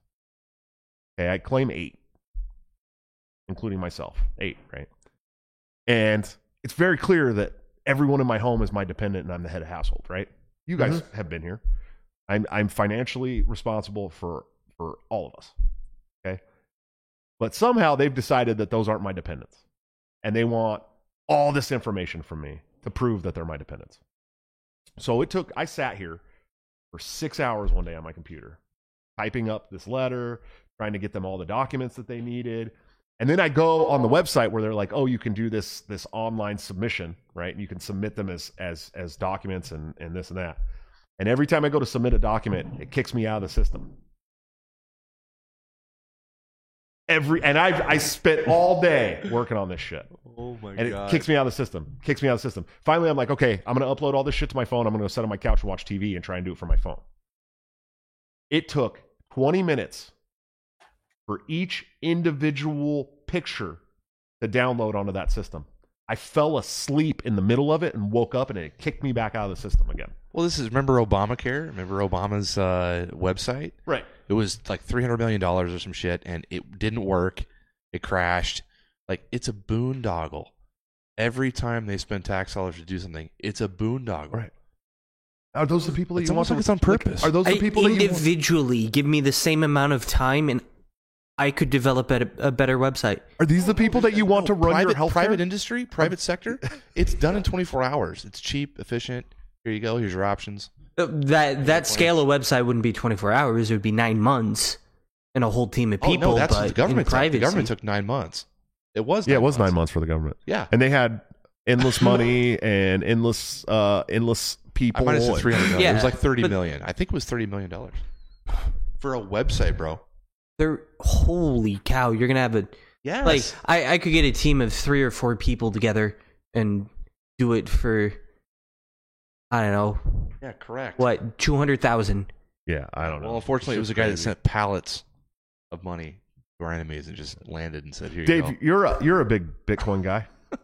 A: Okay, I claim eight, including myself. Eight, right? And it's very clear that everyone in my home is my dependent and I'm the head of household, right? You guys mm-hmm. have been here. I'm I'm financially responsible for for all of us. But somehow they've decided that those aren't my dependents. And they want all this information from me to prove that they're my dependents. So it took I sat here for 6 hours one day on my computer typing up this letter, trying to get them all the documents that they needed. And then I go on the website where they're like, "Oh, you can do this this online submission, right? And you can submit them as as as documents and and this and that." And every time I go to submit a document, it kicks me out of the system. Every and I I spent all day working on this shit,
B: Oh my
A: and it kicks me out of the system. Kicks me out of the system. Finally, I'm like, okay, I'm gonna upload all this shit to my phone. I'm gonna go sit on my couch and watch TV and try and do it from my phone. It took 20 minutes for each individual picture to download onto that system. I fell asleep in the middle of it and woke up and it kicked me back out of the system again.
B: Well, this is remember Obamacare? Remember Obama's uh, website?
A: Right.
B: It was like three hundred million dollars or some shit, and it didn't work. It crashed. Like it's a boondoggle. Every time they spend tax dollars to do something, it's a boondoggle.
A: Right. Are those the people that
B: It's
A: you want
B: almost like
A: to
B: it's on purpose.
A: Are those the
D: I-
A: people that you want?
D: individually give me the same amount of time and I could develop a, a better website.
A: Are these the people that you want to run
B: private,
A: your health
B: private industry, private sector? It's done in twenty four hours. It's cheap, efficient. Here you go. Here's your options.
D: Uh, That that scale of website wouldn't be 24 hours. It would be nine months and a whole team of people.
B: oh no, that's
D: but
B: what the government.
D: in
B: Took. The government took nine months. It was.
A: Yeah, it was nine
B: months.
A: months for the government,
B: Yeah,
A: and they had endless money and endless, uh, endless people.
B: I might have said
A: and-
B: three hundred million. it was like thirty
D: but-
B: million. I think it was thirty million dollars for a website, bro.
D: They're holy cow. You're gonna have a
B: Yeah,
D: like I, I could get a team of three or four people together and do it for I don't know
B: yeah, correct.
D: what two hundred thousand.
A: Yeah, I don't know.
B: Well, unfortunately, it was a guy that sent pallets of money to our enemies and just landed and said, "Here you
A: Dave,
B: go."
A: you're a, you're a big Bitcoin guy.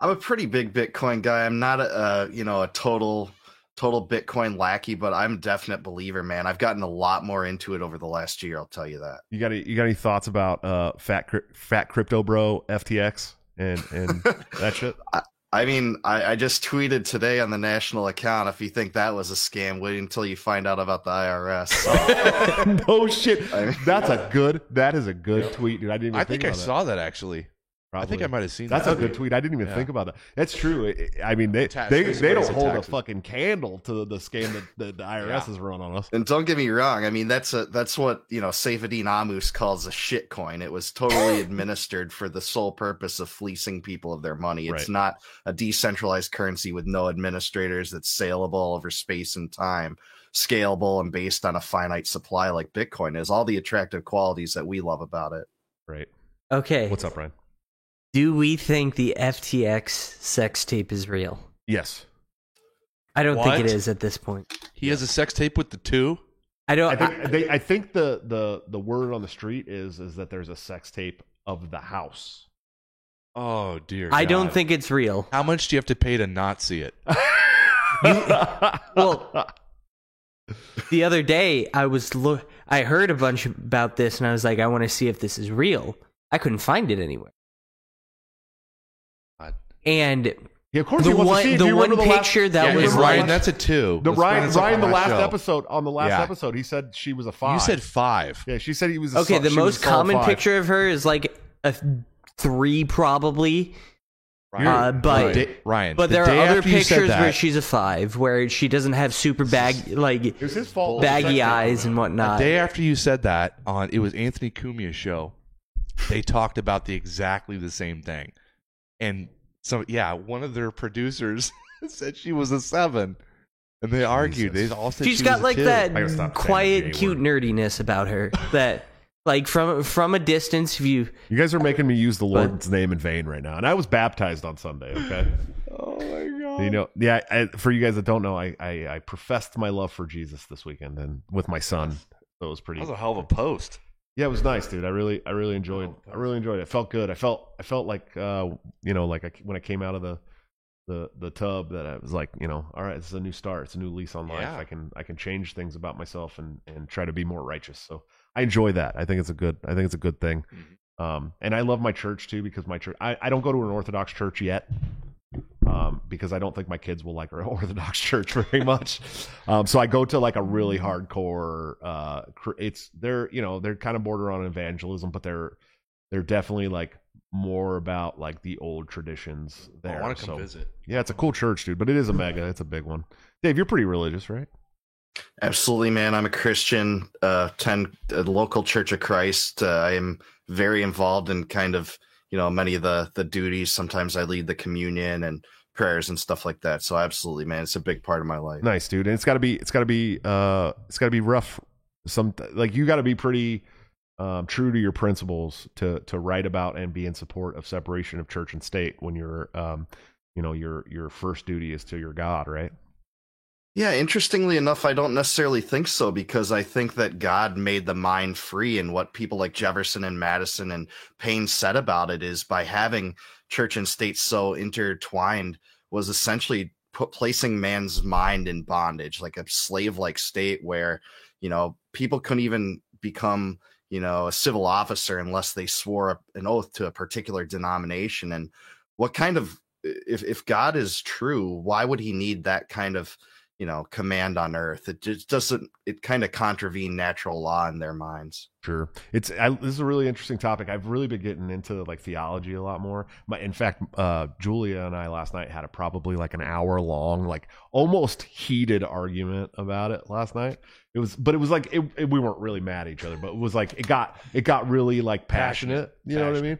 E: I'm a pretty big Bitcoin guy. I'm not a, uh, you know a total total Bitcoin lackey, but I'm a definite believer, man. I've gotten a lot more into it over the last year. I'll tell you that.
A: You got any, you got any thoughts about uh, fat fat crypto bro FTX and and that shit?
E: I mean, I, I just tweeted today on the national account. If you think that was a scam, wait until you find out about the IRS. So,
A: no shit.
E: I mean-
A: That's a good. That is a good tweet, dude. I didn't. Even
B: I think I
A: about that.
B: saw that actually. I think I might have seen that.
A: That's
B: that.
A: a good tweet. I didn't even
B: Yeah.
A: think about that. That's true. It- it- I mean, they
B: Tax-
A: they, they don't
B: it's a
A: hold a fucking candle to the scam that the, the IRS
B: Yeah.
A: has run on us.
E: and don't get me wrong. I mean, that's a that's what you know. Saifedean Ammous calls a shit coin. It was totally administered for the sole purpose of fleecing people of their money. It's
A: Right.
E: not a decentralized currency with no administrators that's saleable over space and time, scalable and based on a finite supply like Bitcoin is. All the attractive qualities that we love about it.
A: Right.
D: Okay,
A: What's up, Ryan?
D: Do we think the FTX sex tape is real?
A: Yes.
D: I don't think it is at this point.
B: He has a sex tape with the two.
D: I don't.
A: I think they, I think the the the word on the street is is that there's a sex tape of the house.
B: Oh dear.
D: I, I don't think it's real.
B: How much do you have to pay to not see it?
D: Well, the other day I was lo- I heard a bunch about this and I was like, I want to see if this is real. I couldn't find it anywhere.
B: God.
D: And
A: yeah, of course
D: the
A: he wants to
D: one
A: see. Do
D: the
A: you
D: one
A: remember the last-
D: picture that
B: yeah,
D: was
B: and Ryan,
D: like,
B: that's a two.
A: the Ryan
B: bring this up
A: Ryan the last
B: show.
A: episode on the last
B: Yeah.
A: episode he said she was a five.
B: You said five.
A: yeah. She said he was a
D: okay.
A: sol-
D: The most
A: a
D: common
A: five.
D: picture of her is like a three probably,
B: Ryan,
D: Uh, but-
B: the day- Ryan.
D: but
B: the
D: there are other
B: after you
D: pictures where she's a five, where she doesn't have super bag like
A: his fault. with the sex
D: baggy eyes
A: that.
D: and
B: The
D: whatnot.
B: day after you said that on it was Anthony Cumia's show. They talked about the exactly the same thing, and so yeah, one of their producers said she was a seven, and they argued. They all said
D: She's
B: she
D: got
B: was
D: like
B: two.
D: that
A: I gotta stop saying the
D: quiet, cute
A: word.
D: nerdiness about her that, like from from a distance, view. you
A: You guys are making me use the Lord's name in vain right now, and I was baptized on Sunday. Okay.
B: Oh my god!
A: You know, yeah. I, for you guys that don't know, I, I I professed my love for Jesus this weekend and with my son. So it was pretty.
B: that was a hell of a post.
A: Yeah, it was nice, dude. I really I really enjoyed.
B: Oh,
A: I really enjoyed it. it. Felt good. I felt I felt like uh you know like I, when I came out of the the the tub that I was like you know all right this is a new start. It's a new lease on life.
B: Yeah.
A: I can I can change things about myself and and try to be more righteous. So I enjoy that. I think it's a good I think it's a good thing.
B: Mhm.
A: Um, and I love my church too because my church I, I don't go to an Orthodox church yet. Uh, um, because I don't think my kids will like our Orthodox Church very much. Um, so I go to like a really hardcore. Uh, it's they're you know they're kind of border on evangelism, but they're they're definitely like more about like the old traditions
B: Oh,
A: there.
B: I want to come
A: So,
B: visit.
A: Yeah, it's a cool church, dude, but it is a mega. It's a big one. Dave, you're pretty religious, right?
E: Absolutely, man. I'm a Christian. Uh, attend a local Church of Christ. Uh, I am very involved in kind of you know many of the the duties. Sometimes I lead the communion and prayers and stuff like that. So absolutely, man, it's a big part of my life.
A: Nice, dude. And it's got to be it's got to be uh it's got to be rough some like you got to be pretty um true to your principles to to write about and be in support of separation of church and state when you're um you know your your first duty is to your God, right?
E: Yeah, interestingly enough, I don't necessarily think so because I think that God made the mind free, and what people like Jefferson and Madison and Paine said about it is by having church and state so intertwined was essentially put placing man's mind in bondage, like a slave-like state where you know people couldn't even become you know a civil officer unless they swore an oath to a particular denomination. And what kind of if if God is true, why would he need that kind of you know command on earth it just doesn't it kind of contravene natural law in their minds
A: Sure. It's I, this is a really interesting topic. I've really been getting into like theology a lot more. My, in fact, uh, Julia and I last night had a probably like an hour long, like almost heated argument about it last night. It was, but it was like it, it- we weren't really mad at each other, but it was like it got it got really like passionate.
B: Passionate.
A: You know what I mean?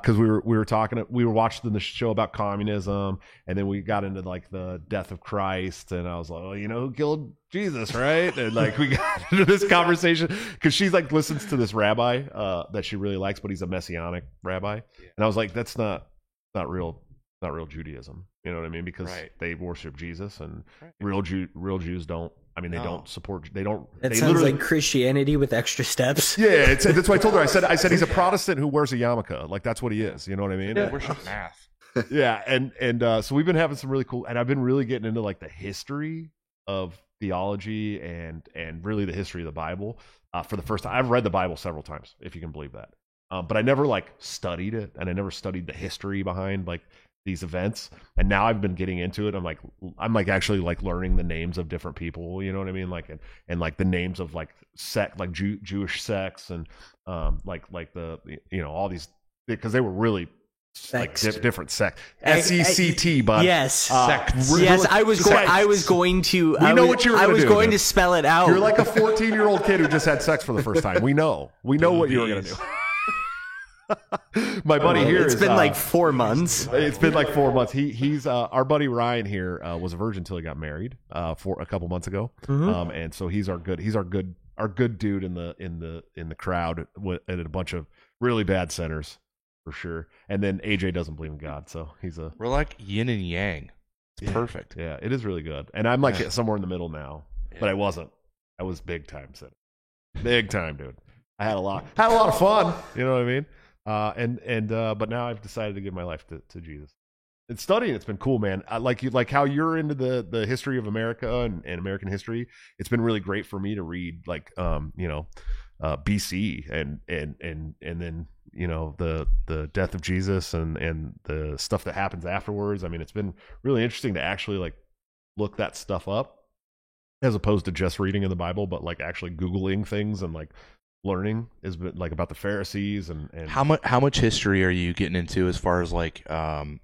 A: Because we were we were talking, we were watching the show about communism, and then we got into like the death of Christ, and I was like, oh, you know who killed Jesus, right? And like we got into this conversation because she's like listens to this rabbi uh, that she really likes, but he's a messianic rabbi, and I was like, that's not not real, not real Judaism. You know what I mean? Because
B: Right.
A: they worship Jesus, and
B: Right.
A: real Jew, real Jews don't. I mean, they
B: No.
A: don't support. They don't.
D: That
A: they
D: sounds like Christianity with extra steps.
A: yeah, it's, that's what I told her. I said, I said he's a Protestant who wears a yarmulke. Like that's what he is. You know what I mean?
B: They worship math.
A: yeah and and uh so we've been having some really cool and i've been really getting into like the history of theology and and really the history of the bible uh for the first time i've read the bible several times if you can believe that um, but i never like studied it and i never studied the history behind like these events and now i've been getting into it i'm like i'm like actually like learning the names of different people you know what i mean like and, and like the names of like sect like Jew, jewish sects and um like like the you know all these because they were really like
D: Sects.
A: di- different sect S E C T, bud.
D: Yes.
A: Uh,
B: Sects.
A: really-
D: yes, I was going. I was going to.
A: We
D: I
A: know
D: was,
A: what you were
D: I
A: gonna
D: was
A: do,
D: going
A: dude.
D: to spell it out.
A: You're like a 14 year old kid who just had sex for the first time. We know. We know what you were gonna do. My buddy here
D: It's
A: is,
D: been
A: uh,
D: like four months.
A: It's been like four months. He he's uh, our buddy Ryan here uh, was a virgin until he got married uh, for a couple months ago,
D: Mhm.
A: um, and so he's our good he's our good our good dude in the in the in the crowd with and a bunch of really bad sinners for sure. And then AJ doesn't believe in God, so he's a
B: We're like yin and yang. It's
A: Yeah.
B: perfect.
A: yeah. It is really good, and I'm like
B: Yeah.
A: somewhere in the middle now, but I wasn't. I was big time sinner, big time dude. I had a lot had a lot of fun. You know what I mean? Uh, and and uh, but now I've decided to give my life to, to Jesus. And studying, it's been cool, man. I like you, like how you're into the the history of America and, and American history. It's been really great for me to read, like, um, you know, uh, BC and and and and then you know the the death of Jesus and and the stuff that happens afterwards. I mean, it's been really interesting to actually like look that stuff up as opposed to just reading in the Bible, but like actually googling things and like learning is like about the Pharisees and and
B: How much how much history are you getting into as far as like um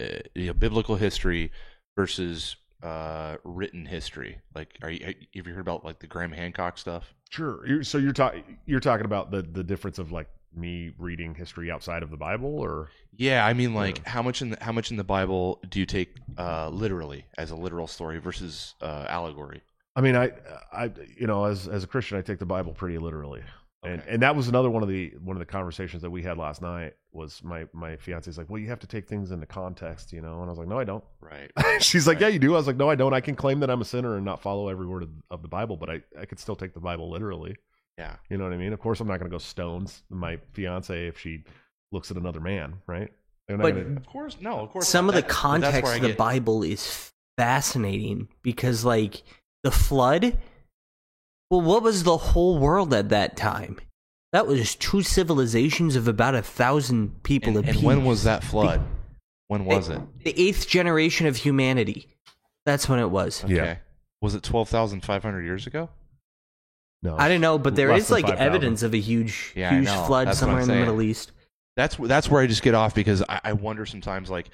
B: uh, you know, biblical history versus uh written history? Like are you have you heard about like the Graham Hancock stuff?
A: Sure. You're, so you're talking you're talking about the the difference of like me reading history outside of the Bible, or
B: Yeah, I mean like
A: Yeah.
B: how much in the, how much in the Bible do you take uh literally as a literal story versus uh allegory?
A: I mean, I I you know as as a Christian, I take the Bible pretty literally, and
B: Okay.
A: and that was another one of the one of the conversations that we had last night. Was my my fiance's like, well, you have to take things into context, you know, and I was like, no, I don't.
B: Right.
A: She's like, yeah, you do. I was like, no, I don't. I can claim that I'm a sinner and not follow every word of, of the Bible, but I I could still take the Bible literally.
B: Yeah.
A: You know what I mean? Of course, I'm not going to go stones my fiance if she looks at another man, right? They're not
D: But-
A: gonna-
B: Of course, no, of course.
D: Some of the
B: That- but that's
D: context of the
B: get-
D: Bible is fascinating because, like, the flood. Well, what was the whole world at that time? That was two civilizations of about a thousand people
B: And, and when was that flood? When was it?
D: The eighth generation of humanity. That's when it was.
B: Okay.
A: Yeah.
B: Was it twelve thousand five hundred years ago?
A: No,
D: I don't know, but there
A: Less
D: is
A: than
D: like
A: 5,000.
D: evidence of a huge,
B: Yeah,
D: huge flood
B: That's
D: somewhere in the. Middle East.
B: That's that's where I just get off because I, I wonder sometimes like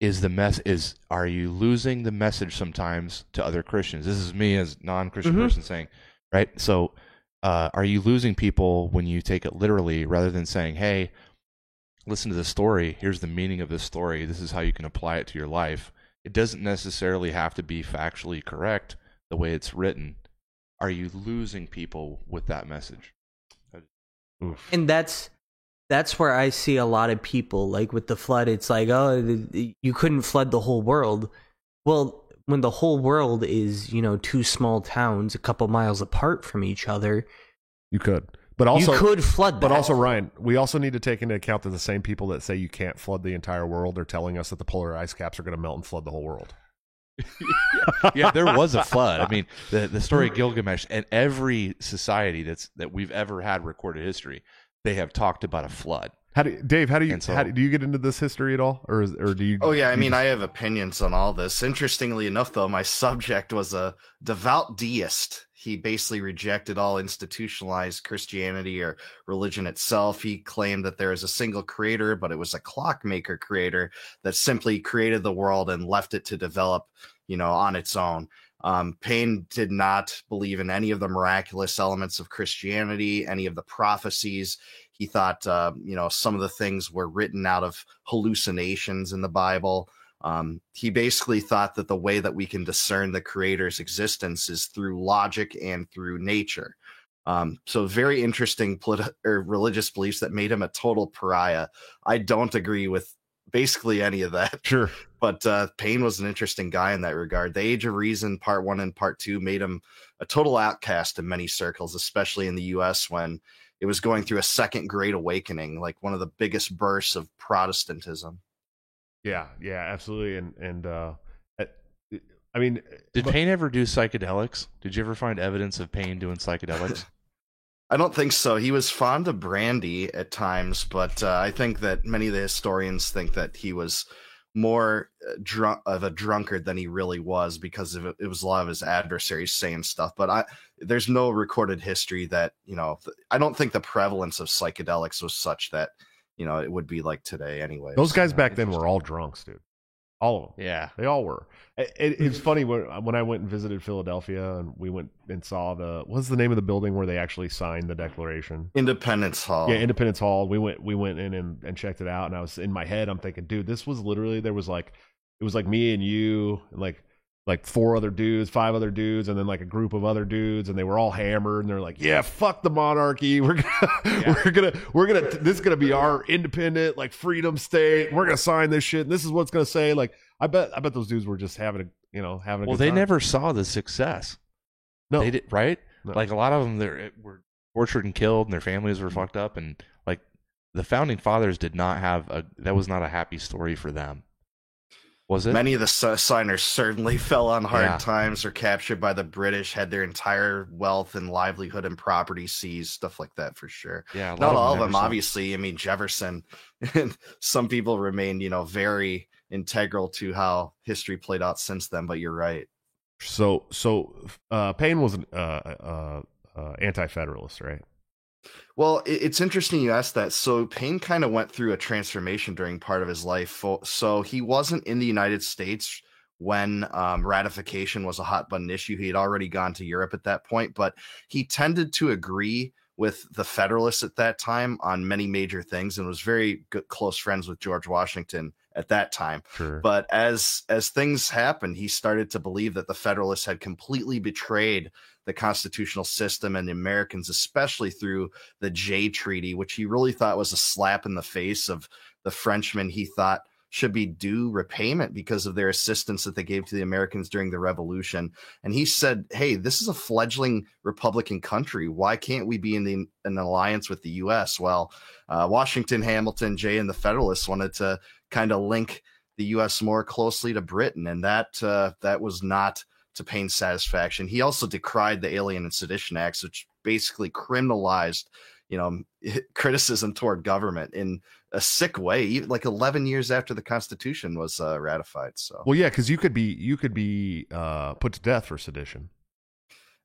B: is the mess is are you losing the message sometimes to other Christians? This is me as non-Christian
D: Mhm.
B: person saying, right? So uh, are you losing people when you take it literally rather than saying, hey, listen to this story. Here's the meaning of this story. This is how you can apply it to your life. It doesn't necessarily have to be factually correct the way it's written. Are you losing people with that message?
A: Oof.
D: and that's that's where I see a lot of people like with the flood. It's like, oh, the- the- you couldn't flood the whole world. Well, when the whole world is you know two small towns a couple miles apart from each other,
A: you could, but also
D: you could flood.
A: But also, Ryan, we also need to take into account that the same people that say you can't flood the entire world are telling us that the polar ice caps are going to melt and flood the whole world.
B: yeah, there was a flood. I mean, the the story of Gilgamesh and every society that's that we've ever had recorded history, they have talked about a flood.
A: How do Dave? How do you
B: so-
A: how do, do you get into this history at all, or is, or do you?
E: Oh yeah, I mean,
A: just-
E: I have opinions on all this. Interestingly enough, though, my subject was a devout deist. He basically rejected all institutionalized Christianity or religion itself. He claimed that there is a single creator, but it was a clockmaker creator that simply created the world and left it to develop, you know, on its own. Um, Paine did not believe in any of the miraculous elements of Christianity, any of the prophecies. He thought, uh, you know, some of the things were written out of hallucinations in the Bible. Um, he basically thought that the way that we can discern the creator's existence is through logic and through nature. Um, so very interesting or religious beliefs that made him a total pariah. I don't agree with basically any of that,
A: sure.
E: But uh, Paine was an interesting guy in that regard. The Age of Reason, Part One and Part Two, made him a total outcast in many circles, especially in the U.S. when it was going through a second Great Awakening, like one of the biggest bursts of Protestantism.
A: Yeah, yeah, absolutely. And and uh, I- I mean,
B: Did
A: but-
B: Paine ever do psychedelics? Did you ever find evidence of Paine doing psychedelics?
E: I don't think so. He was fond of brandy at times, but uh, I think that many of the historians think that he was more uh, drunk of a drunkard than he really was because of it, it was a lot of his adversaries saying stuff. But I, there's no recorded history that you know. th- I don't think the prevalence of psychedelics was such that you know it would be like today. Anyway,
A: those guys back then were all drunks, dude. All of them.
B: yeah.
A: They all were. It, it, it's funny when when I went and visited Philadelphia and we went and saw the what's the name of the building where they actually signed the Declaration.
E: Independence Hall.
A: Yeah, Independence Hall. We went we went in and, and checked it out, and I was in my head. I'm thinking, dude, this was literally there was like it was like me and you and like like four other dudes, five other dudes, and then like a group of other dudes, and they were all hammered, and they're like, "Yeah, fuck the monarchy. We're gonna, we're gonna, we're gonna. This is gonna be our independent, like freedom state. We're gonna sign this shit. And this is what's gonna say. Like, I bet, I bet those dudes were just having a, you know, having a.
B: Well, they
A: time.
B: never saw the success.
A: no,
B: They did right.
A: No.
B: Like a lot of them, they were tortured and killed, and their families
A: Mm-hmm.
B: were fucked up, and like the founding fathers did not have a. That was not a happy story for them. Was it?
E: Many of the signers certainly fell on hard
B: Yeah.
E: times, or captured by the British, had their entire wealth and livelihood and property seized, stuff like that for sure.
B: yeah, a lot
E: Not all of them,
B: saw-
E: obviously. I mean, Jefferson and some people remain, you know, very integral to how history played out since then. But you're right.
A: So, so uh, Paine was an uh, uh, uh, anti-federalist, right?
E: Well, it's interesting you asked that. So Paine kind of went through a transformation during part of his life. So he wasn't in the United States when um, ratification was a hot button issue. He had already gone to Europe at that point, but he tended to agree with the Federalists at that time on many major things and was very good, close friends with George Washington at that time.
A: Sure.
E: But as as things happened, he started to believe that the Federalists had completely betrayed the constitutional system and the Americans, especially through the Jay Treaty, which he really thought was a slap in the face of the Frenchmen. He thought should be due repayment because of their assistance that they gave to the Americans during the Revolution. And he said, "Hey, this is a fledgling Republican country. Why can't we be in the an alliance with the U.S.?" Well, uh, Washington, Hamilton, Jay, and the Federalists wanted to kind of link the U.S. more closely to Britain, and that uh, that was not to Paine's satisfaction. He also decried the Alien and Sedition Acts, which basically criminalized you know criticism toward government in a sick way, even like 11 years after the Constitution was uh, ratified. So,
A: Well, yeah, because you could be you could be uh, put to death for sedition.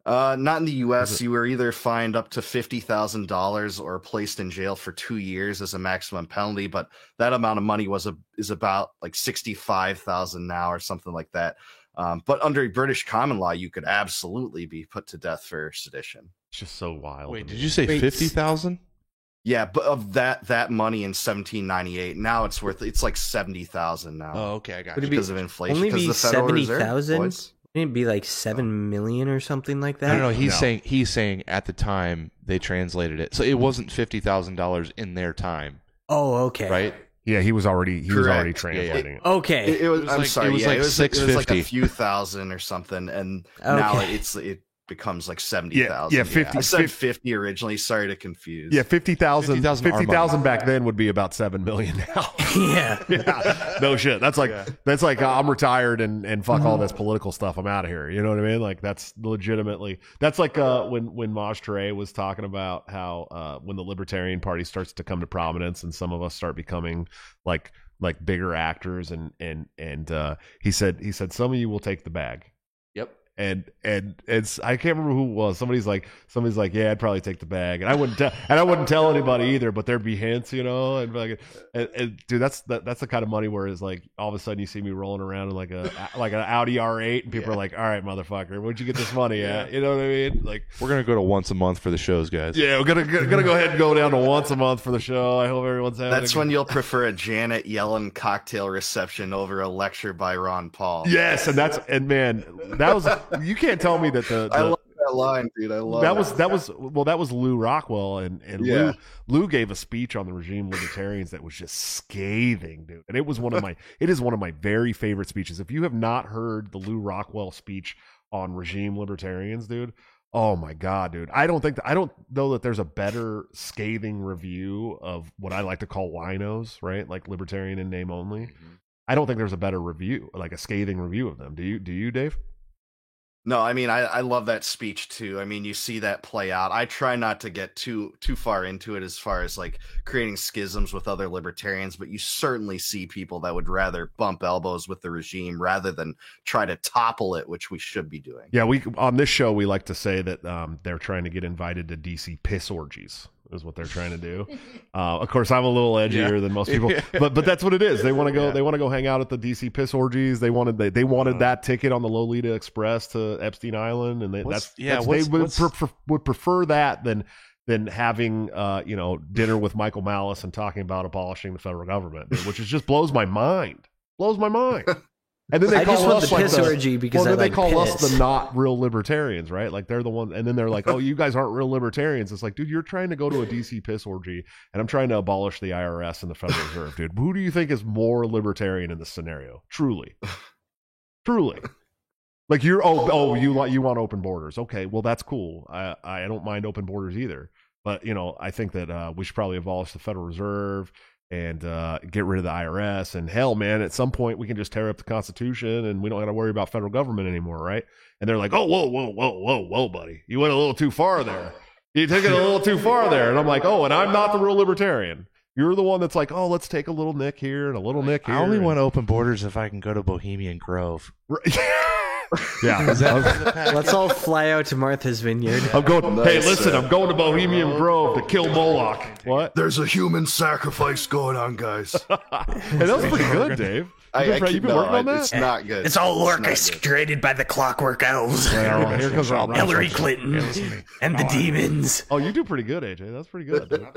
E: uh, not in the U.S. You were either fined up to fifty thousand dollars or placed in jail for two years as a maximum penalty. But that amount of money was a is about like sixty five thousand now or something like that. Um, but under British common law, you could absolutely be put to death for sedition.
A: It's just so wild.
B: Wait, did you say
D: Wait,
B: fifty thousand?
E: Yeah, but of that that money in 1798, now it's worth it's like seventy thousand now
B: Oh, okay, I got
D: Would
B: you.
D: it be-
E: because of inflation.
D: only
E: because
D: be
E: the Federal Reserve,
D: 70,000?
E: boys.
D: Wouldn't be like seven million or something like that?
B: No, no, he's
A: No.
B: saying he's saying at the time they translated it, so it wasn't fifty thousand dollars in their time,
D: Oh, okay.
B: right?
A: Yeah, he was already he was already
E: Correct.
B: Yeah, yeah.
A: translating it.
D: Okay.
E: It, it was,
B: was
E: I'm
B: like-
E: sorry.
B: it was
E: yeah,
B: like
E: it was, it was like a few thousand or something, and now it's it becomes like seventy thousand.
A: yeah, 50
E: I said
A: 50
E: originally. Sorry to confuse.
A: Yeah, 50,000
B: 50,000
A: 50,000 back then would be about 7 million now.
D: yeah.
A: yeah. No shit. That's like
B: Yeah.
A: that's like uh, I'm retired and and fuck all this political stuff. I'm out of here. You know what I mean? Like that's legitimately that's like uh when when Maj Touré was talking about how uh when the Libertarian Party starts to come to prominence and some of us start becoming like like bigger actors and and and uh he said he said some of you will take the bag
B: Yep.
A: And and it's I can't remember who it was. Somebody's like somebody's like, yeah, I'd probably take the bag, and I wouldn't tell and I wouldn't tell anybody either. But there'd be hints, you know, and like, and, and dude, that's that, that's the kind of money where it's like all of a sudden you see me rolling around in like a like an Audi R8, and people
B: Yeah.
A: are like, all right, motherfucker, where'd you get this money at? You know what I mean? Like,
B: We're gonna go to once a month for the shows, guys.
A: yeah, we're gonna gonna go ahead and go down to once a month for the show. I hope everyone's having.
E: That's
A: a good-
E: when you'll prefer a Janet Yellen cocktail reception over a lecture by Ron Paul.
A: Yes, and that's and man, that was you can't tell me that the, the
E: I love that line, dude. I love
A: that was that was well that was Lew Rockwell and and
E: Yeah.
A: Lew Lew gave a speech on the regime libertarians that was just scathing, dude. And it was one of my it is one of my very favorite speeches. If you have not heard the Lew Rockwell speech on regime libertarians, dude, oh my god, dude. I don't think that, I don't know that there's a better scathing review of what I like to call winos, right? Like libertarian in name only. Mm-hmm. I don't think there's a better review, like a scathing review of them. Do you do you, Dave?
E: No, I mean I, I love that speech too. I mean you see that play out. I try not to get too too far into it as far as like creating schisms with other libertarians, but you certainly see people that would rather bump elbows with the regime rather than try to topple it, which we should be doing.
A: Yeah, we on this show we like to say that um, they're trying to get invited to DC piss orgies is what they're trying to do. Uh, of course, I'm a little edgier
B: Yeah.
A: than most people, but but that's what it is. They want to go.
B: Yeah.
A: They want to go hang out at the DC piss orgies. They wanted they, they wanted that ticket on the Lolita Express to Epstein Island, and they, that's
B: yeah,
A: that's,
B: what's-
A: they would,
B: what's-
A: pre- pre- would prefer that than than having uh, you know dinner with Michael Malice and talking about abolishing the federal government, which is just blows my mind. Blows my mind. And then they
D: I
A: call us
D: the
A: like
D: piss
A: the-
D: orgy because
A: well,
D: I
A: then
D: like
A: they call us the not real libertarians, right? Like they're the ones, and then they're like, "Oh, you guys aren't real libertarians." It's like, dude, you're trying to go to a DC piss orgy, and I'm trying to abolish the IRS and the Federal Reserve, dude. Who do you think is more libertarian in this scenario? Truly, truly. Like you're oh oh you want you want open borders? Okay, well that's cool. I I don't mind open borders either, but you know I think that uh, we should probably abolish the Federal Reserve and uh, get rid of the IRS. And hell, man, at some point we can just tear up the Constitution and we don't got to worry about federal government anymore, right? And they're like, oh, whoa, whoa, whoa, whoa, whoa, buddy, you went a little too far there. You took it a little too far there. And I'm like, oh, and I'm not the real libertarian. You're the one that's like, oh, let's take a little nick here and a little nick here.
B: I only
A: and-
B: want open borders if I can go to Bohemian Grove.
A: yeah.
B: That
D: Let's all fly out to Martha's Vineyard.
A: I'm going. Hey, listen,
E: uh,
A: I'm going to Bohemian Grove to kill Moloch. What?
E: There's a human sacrifice going on, guys.
A: Hey, that was pretty good, Dave.
E: I,
A: You've
E: I keep, no,
A: working on that.
E: It's not good.
F: It's all
E: not good.
F: orchestrated by the clockwork elves,
A: Well, here comes our
F: Hillary Clinton, and the demons.
A: Oh, you do pretty good, AJ. That's pretty good. dude.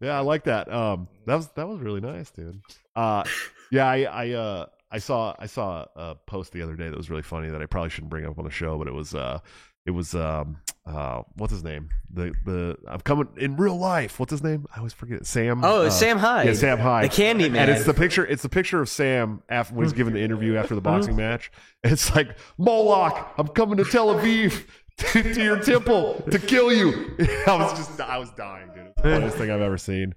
A: Yeah, I like that. Um, that was that was really nice, dude. Uh, yeah, I I uh I saw I saw a post the other day that was really funny that I probably shouldn't bring up on the show, but it was uh it was um uh what's his name the the I'm coming in real life. What's his name? I always forget. Sam.
D: Oh,
A: uh,
D: Sam Hyde.
A: Yeah, Sam Hyde.
D: The Candy Man.
A: And it's the picture. It's the picture of Sam after when he's giving the interview after the boxing match. It's like Moloch, I'm coming to Tel Aviv to, to your temple to kill you. I was just, I was dying, dude. It's the funniest thing I've ever seen.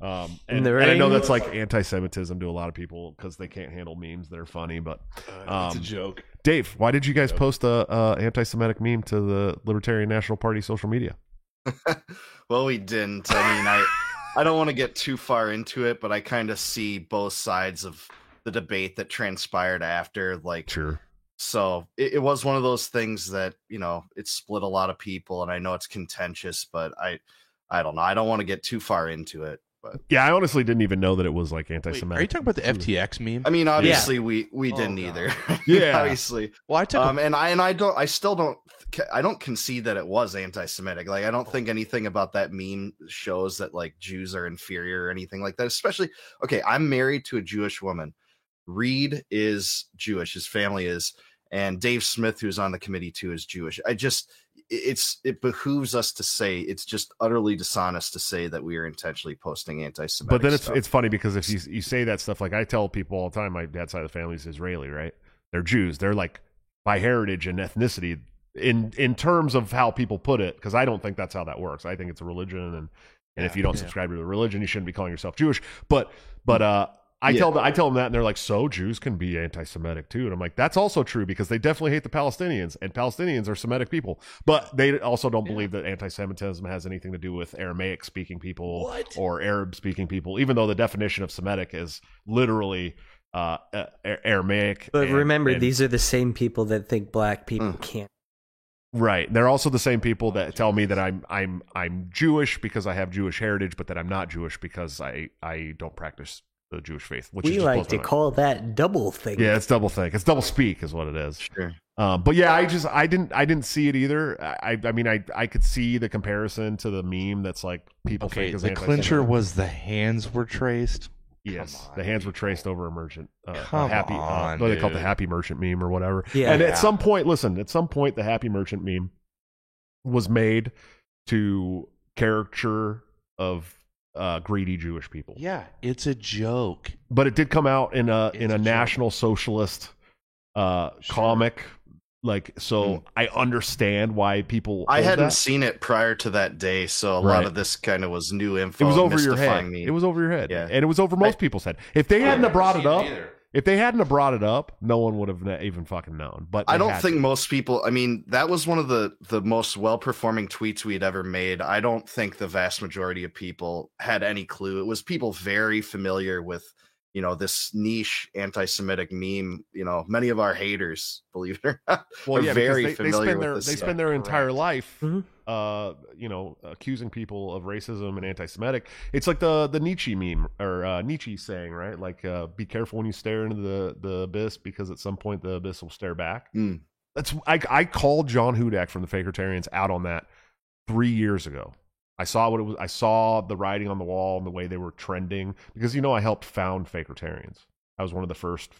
A: Um, and, and I know that's like anti-Semitism to a lot of people because they can't handle memes that are funny. But
B: it's a
A: Um,
B: joke.
A: Dave, why did you guys post a, a anti-Semitic meme to the Libertarian National Party social media?
E: well, we didn't. I mean, I I don't want to get too far into it, but I kind of see both sides of the debate that transpired after. Like,
A: Sure.
E: so it, it was one of those things that you know it split a lot of people, and I know it's contentious, but I I don't know. I don't want to get too far into it. But
A: Yeah, I honestly didn't even know that it was like anti-Semitic.
B: are you talking about the FTX meme?
E: I mean, obviously, we we
B: Oh,
E: didn't
B: God.
E: either.
A: Yeah.
E: obviously.
B: well, I took.
E: Um,
B: a,
E: and I and I don't I still don't I don't concede that it was anti-Semitic. Like I don't think anything about that meme shows that like Jews are inferior or anything like that. Especially okay, I'm married to a Jewish woman. Reed is Jewish, his family is, and Dave Smith, who's on the committee too, is Jewish. I just it's it behooves us to say it's just utterly dishonest to say that we are intentionally posting anti-Semitic.
A: But then it's
E: stuff.
A: it's funny because if you you say that stuff, like I tell people all the time, my dad's side of the family is Israeli, right? They're Jews. They're like by heritage and ethnicity in in terms of how people put it, because I don't think that's how that works. I think it's a religion, and and if you don't
B: yeah.
A: subscribe to the religion, you shouldn't be calling yourself Jewish. But but uh. I
E: Yeah.
A: tell them, I tell them that, and they're like, "So Jews can be anti-Semitic too." And I'm like, "That's also true because they definitely hate the Palestinians, and Palestinians are Semitic people, but they also don't believe that anti-Semitism has anything to do with Aramaic-speaking people
B: What?
A: or Arab-speaking people, even though the definition of Semitic is literally uh, uh, Aramaic.
D: But
A: and-
D: remember,
A: and-
D: these are the same people that think black people
E: Mm.
D: can't.
A: right? They're also the same people that tell me that I'm I'm I'm Jewish because I have Jewish heritage, but that I'm not Jewish because I I don't practice the Jewish faith. Which
D: We
A: just
D: like to
A: my
D: call that double thing.
A: Yeah, it's double think. It's double speak, is what it is.
E: sure.
A: Um, but yeah, I just I didn't I didn't see it either. I I mean I I could see the comparison to the meme that's like people
B: okay,
A: think is
B: the clincher was the hands were traced.
A: Yes,
B: Come
A: the
B: on,
A: hands were traced over a merchant. Uh, a
B: Come
A: happy, uh,
B: on,
A: what do they call it, the happy merchant meme or whatever.
D: Yeah.
A: and
B: Yeah.
A: at some point, listen, at some point, the happy merchant meme was made to caricature of uh, greedy Jewish people.
B: Yeah, it's a joke.
A: But it did come out in a
B: It's
A: in
B: a
A: a
B: joke.
A: national socialist uh,
B: Sure.
A: comic. Like, so
E: Hmm.
A: I understand why people.
E: I hadn't
A: that.
E: seen it prior to that day, so a
A: Right.
E: lot of this kind of was new info.
A: It was over your head.
E: Me.
A: It was over your head,
E: Yeah.
A: and it was over most people's head. If they hadn't have brought it up,
B: either.
A: If they hadn't have brought it up, no one would have even fucking known. But
E: I don't think
A: to.
E: most people. I mean, that was one of the the most well performing tweets we'd ever made. I don't think the vast majority of people had any clue. It was people very familiar with you know this niche anti-Semitic meme. You know, many of our haters, believe it or not,
A: well,
E: are
A: yeah,
E: very
A: because they, they
E: familiar
A: spend
E: with
A: their
E: this
A: they spend their entire
B: Correct.
A: life,
D: Mhm.
A: uh, you know, accusing people of racism and anti-Semitic. It's like the the Nietzsche meme or uh, Nietzsche saying, right? Like, uh, be careful when you stare into the the abyss because at some point the abyss will stare back.
E: Mm.
A: That's I I called John Hudak from the Fakertarians out on that three years ago. I saw what it was. I saw the writing on the wall and the way they were trending because you know I helped found Fakertarians. I was one of the first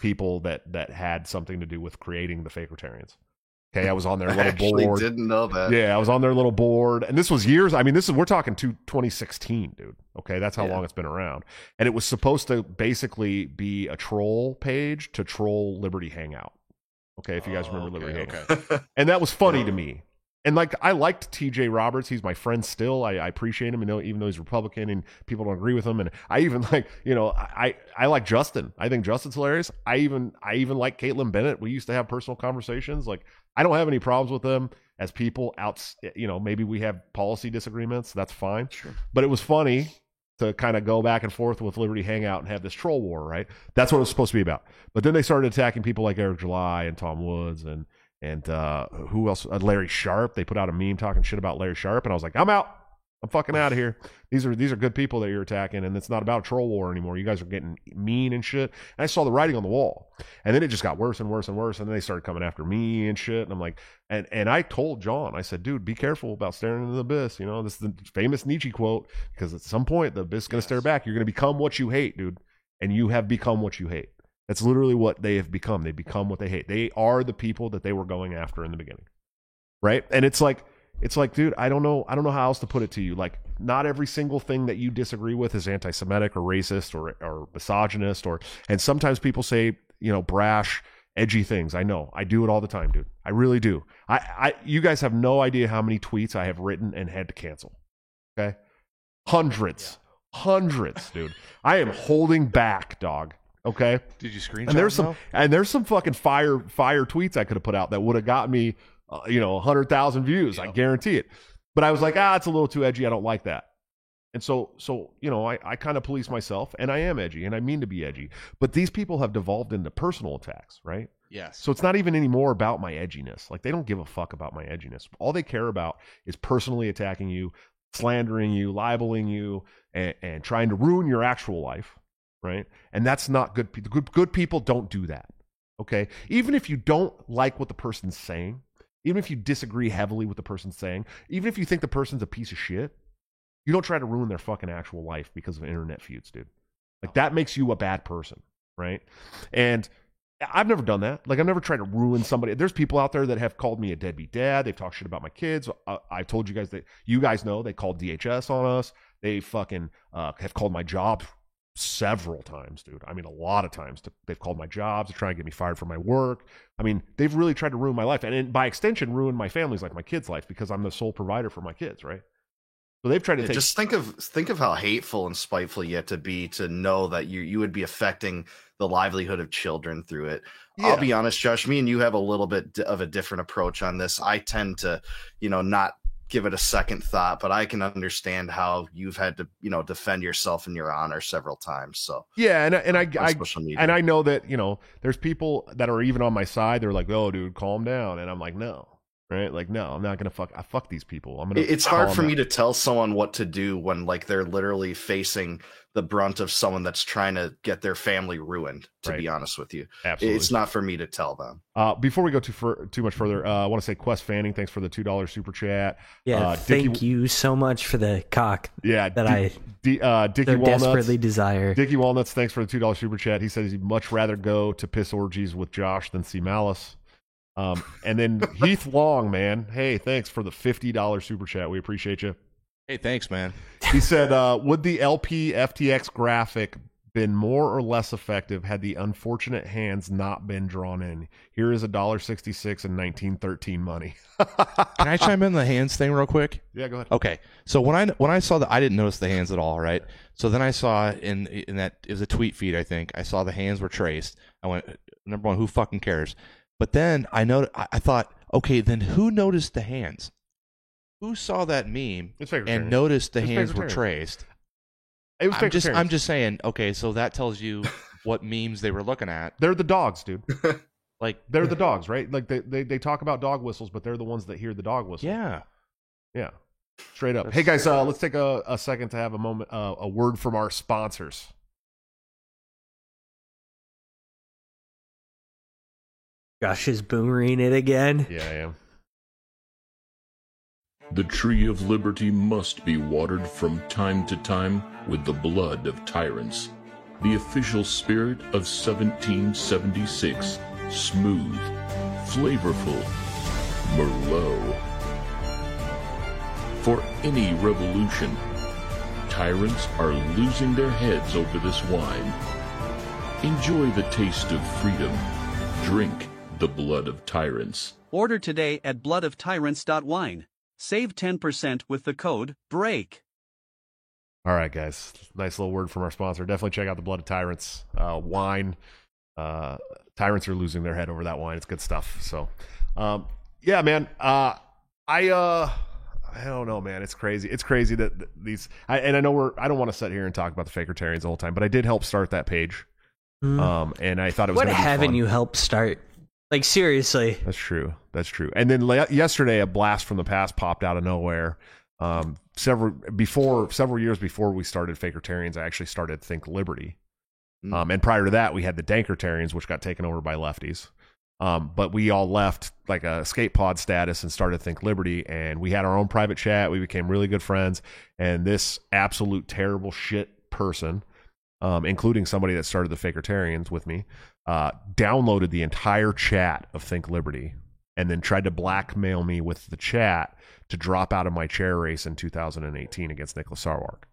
A: people that that had something to do with creating the Fakertarians. Okay, I was on their little
E: actually
A: board.
E: didn't know that.
A: Yeah, I was on their little board, and this was years. I mean, this is we're talking to 2016, dude. Okay, that's how
E: Yeah.
A: long it's been around, and it was supposed to basically be a troll page to troll Liberty Hangout. Okay, if you guys
B: Oh,
A: remember
B: okay,
A: Liberty Hangout,
B: okay.
A: and that was funny to me. And like I liked T.J. Roberts, he's my friend still. I, I appreciate him, you know, even though he's Republican and people don't agree with him. And I even like, you know, I I like Justin. I think Justin's hilarious. I even I even like Kaitlin Bennett. We used to have personal conversations. Like I don't have any problems with them as people. Out, you know, maybe we have policy disagreements. That's fine.
E: Sure.
A: But it was funny to kind of go back and forth with Liberty Hangout and have this troll war, right? That's what it was supposed to be about. But then they started attacking people like Eric July and Tom Woods and and uh, who else? Uh, Larry Sharpe. They put out a meme talking shit about Larry Sharpe, and I was like, I'm out. I'm fucking out of here. These are these are good people that you're attacking, and it's not about a troll war anymore. You guys are getting mean and shit. And I saw the writing on the wall, and then it just got worse and worse and worse. And then they started coming after me and shit. And I'm like, and and I told John, I said, dude, be careful about staring into the abyss. You know, this is the famous Nietzsche quote because at some point the abyss is going to stare back. You're going to become what you hate, dude, and you have become what you hate. That's literally what they have become. They become what they hate. They are the people that they were going after in the beginning. Right? And it's like it's like, dude, I don't know I don't know how else to put it to you. Like not every single thing that you disagree with is anti-Semitic or racist or or misogynist or and sometimes people say, you know, brash, edgy things. I know. I do it all the time, dude. I really do. I, I you guys have no idea how many tweets I have written and had to cancel. Okay? Hundreds. Hundreds, dude. I am holding back, dog. Okay?
B: Did you screenshot?
A: and there's some and there's some fucking fire fire tweets I could have put out that would have got me uh, you know 100,000 views I guarantee it But I was like, ah, it's a little too edgy. I don't like that. And so, so you know, I, I kind of police myself, and I am edgy, and I mean to be edgy. But these people have devolved into personal attacks, right?
B: Yes.
A: So it's not even anymore about my edginess. Like they don't give a fuck about my edginess. All they care about is personally attacking you, slandering you, libeling you, and, and trying to ruin your actual life, right? And that's not good. Good good people don't do that. Okay, even if you don't like what the person's saying, even if you disagree heavily with the person's saying, even if you think the person's a piece of shit, you don't try to ruin their fucking actual life because of internet feuds, dude. Like that makes you a bad person, right? And I've never done that. Like I've never tried to ruin somebody. There's people out there that have called me a deadbeat dad. They've talked shit about my kids. I, I told you guys that you guys know they called DHS on us. They fucking uh, have called my job several times, dude. I mean, a lot of times. To, they've called my jobs to try and get me fired from my work. I mean, they've really tried to ruin my life, and in, by extension, ruin my family's life, my kids' life, because I'm the sole provider for my kids, right? So they've tried to
E: Yeah,
A: take.
E: just think of think of how hateful and spiteful you have to be to know that you you would be affecting the livelihood of children through it.
A: Yeah.
E: I'll be honest, Josh. Me and you have a little bit of a different approach on this. I tend to, you know, not give it a second thought, but I can understand how you've had to, you know, defend yourself and your honor several times. So
A: yeah, and I- and I, I
E: social media,
A: and I know that you know there's people that are even on my side. They're like, "Oh, dude, calm down," and I'm like, "No." Right? Like, no, I'm not gonna fuck. I fuck these people. I'm gonna.
E: It's hard for
A: down.
E: me to tell someone what to do when like they're literally facing the brunt of someone that's trying to get their family ruined. To
A: Right.
E: be honest with you,
A: Absolutely.
E: it's not for me to tell them.
A: Uh, before we go too fur- too much further, uh, I want to say Quest Fanning, thanks for the two dollars super chat.
D: Yeah,
A: Uh, Dickie-
D: thank you so much for the cock
A: Yeah,
D: that
A: D-
D: I
A: D- uh, Dickie
D: so
A: Walnuts.
D: desperately desire.
A: Dickie Walnuts, thanks for the two dollars super chat. He says he'd much rather go to piss orgies with Josh than see Malice. Um, and then Heath Long, man, hey, thanks for the fifty dollars super chat. We appreciate you.
B: Hey, thanks, man.
A: He said, uh, "Would the LP FTX graphic been more or less effective had the unfortunate hands not been drawn in? Here is a dollar sixty six in nineteen thirteen money."
B: Can I chime in the hands thing real quick?
A: Yeah, go ahead.
B: Okay, so when I when I saw that, I didn't notice the hands at all, right? So then I saw in in that it was a tweet feed, I think. I saw the hands were traced. I went number one, who fucking cares? But then I know I, I thought, okay, then who noticed the hands? Who saw that meme
A: It's Faker
B: and noticed the
A: It's
B: hands were traced?
A: It was
B: I'm just
A: Fakertarian.
B: I'm just saying, okay, so that tells you what memes they were looking at.
A: They're the dogs, dude.
B: Like,
A: They're the dogs, right? Like they, they they talk about dog whistles, but they're the ones that hear the dog whistle.
B: yeah,
A: yeah, straight up.
B: That's-
A: Hey guys, uh, let's take a, a second to have a moment, uh, a word from our sponsors.
D: Josh is boomering it again.
A: Yeah, I am.
G: The tree of liberty must be watered from time to time with the blood of tyrants. The official spirit of 1776. Smooth, flavorful, Merlot. For any revolution, tyrants are losing their heads over this wine. Enjoy the taste of freedom. Drink the blood of tyrants.
H: Order today at bloodoftyrants.wine. Save 10% with the code BREAK.
A: All right, guys. Nice little word from our sponsor. Definitely check out the Blood of Tyrants uh, wine. Uh, tyrants are losing their head over that wine. It's good stuff. So, um, yeah, man. Uh, I uh, I don't know, man. It's crazy. It's crazy that th- these. I, and I know we're. I don't want to sit here and talk about the Fakertarians all the whole time, but I did help start that page.
D: Hmm.
A: Um, and I thought it was.
D: what
A: gonna be
D: haven't
A: fun.
D: you helped start? Like seriously,
A: That's true. That's true. And then la- yesterday, a blast from the past popped out of nowhere. Um, several before several years before we started Fakertarians, I actually started Think Liberty.
E: Mm.
A: Um, and prior to that, we had the Dankertarians, which got taken over by lefties. Um, but we all left like a escape pod status and started Think Liberty, and we had our own private chat. We became really good friends. And this absolute terrible shit person, um, including somebody that started the Fakertarians with me, uh, downloaded the entire chat of Think Liberty and then tried to blackmail me with the chat to drop out of my chair race in 2018 against Nicholas Sarwark.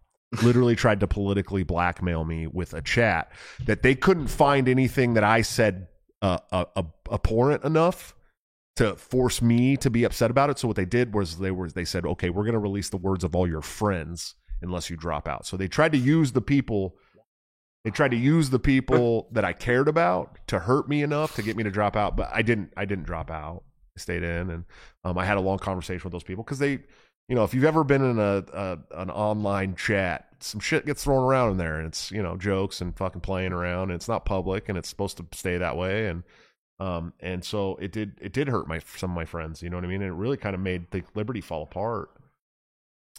A: Literally tried to politically blackmail me with a chat that they couldn't find anything that I said uh, uh, uh, abhorrent enough to force me to be upset about it. So what they did was they were they said, okay, we're going to release the words of all your friends unless you drop out. So they tried to use the people. They tried to use the people that I cared about to hurt me enough to get me to drop out, but I didn't. I didn't drop out. I stayed in, and um, I had a long conversation with those people because they you know, if you've ever been in a, a an online chat, some shit gets thrown around in there, and it's you know jokes and fucking playing around. And it's not public, and it's supposed to stay that way. And um and so it did it did hurt my some of my friends. You know what I mean? And it really kind of made the Liberty fall apart.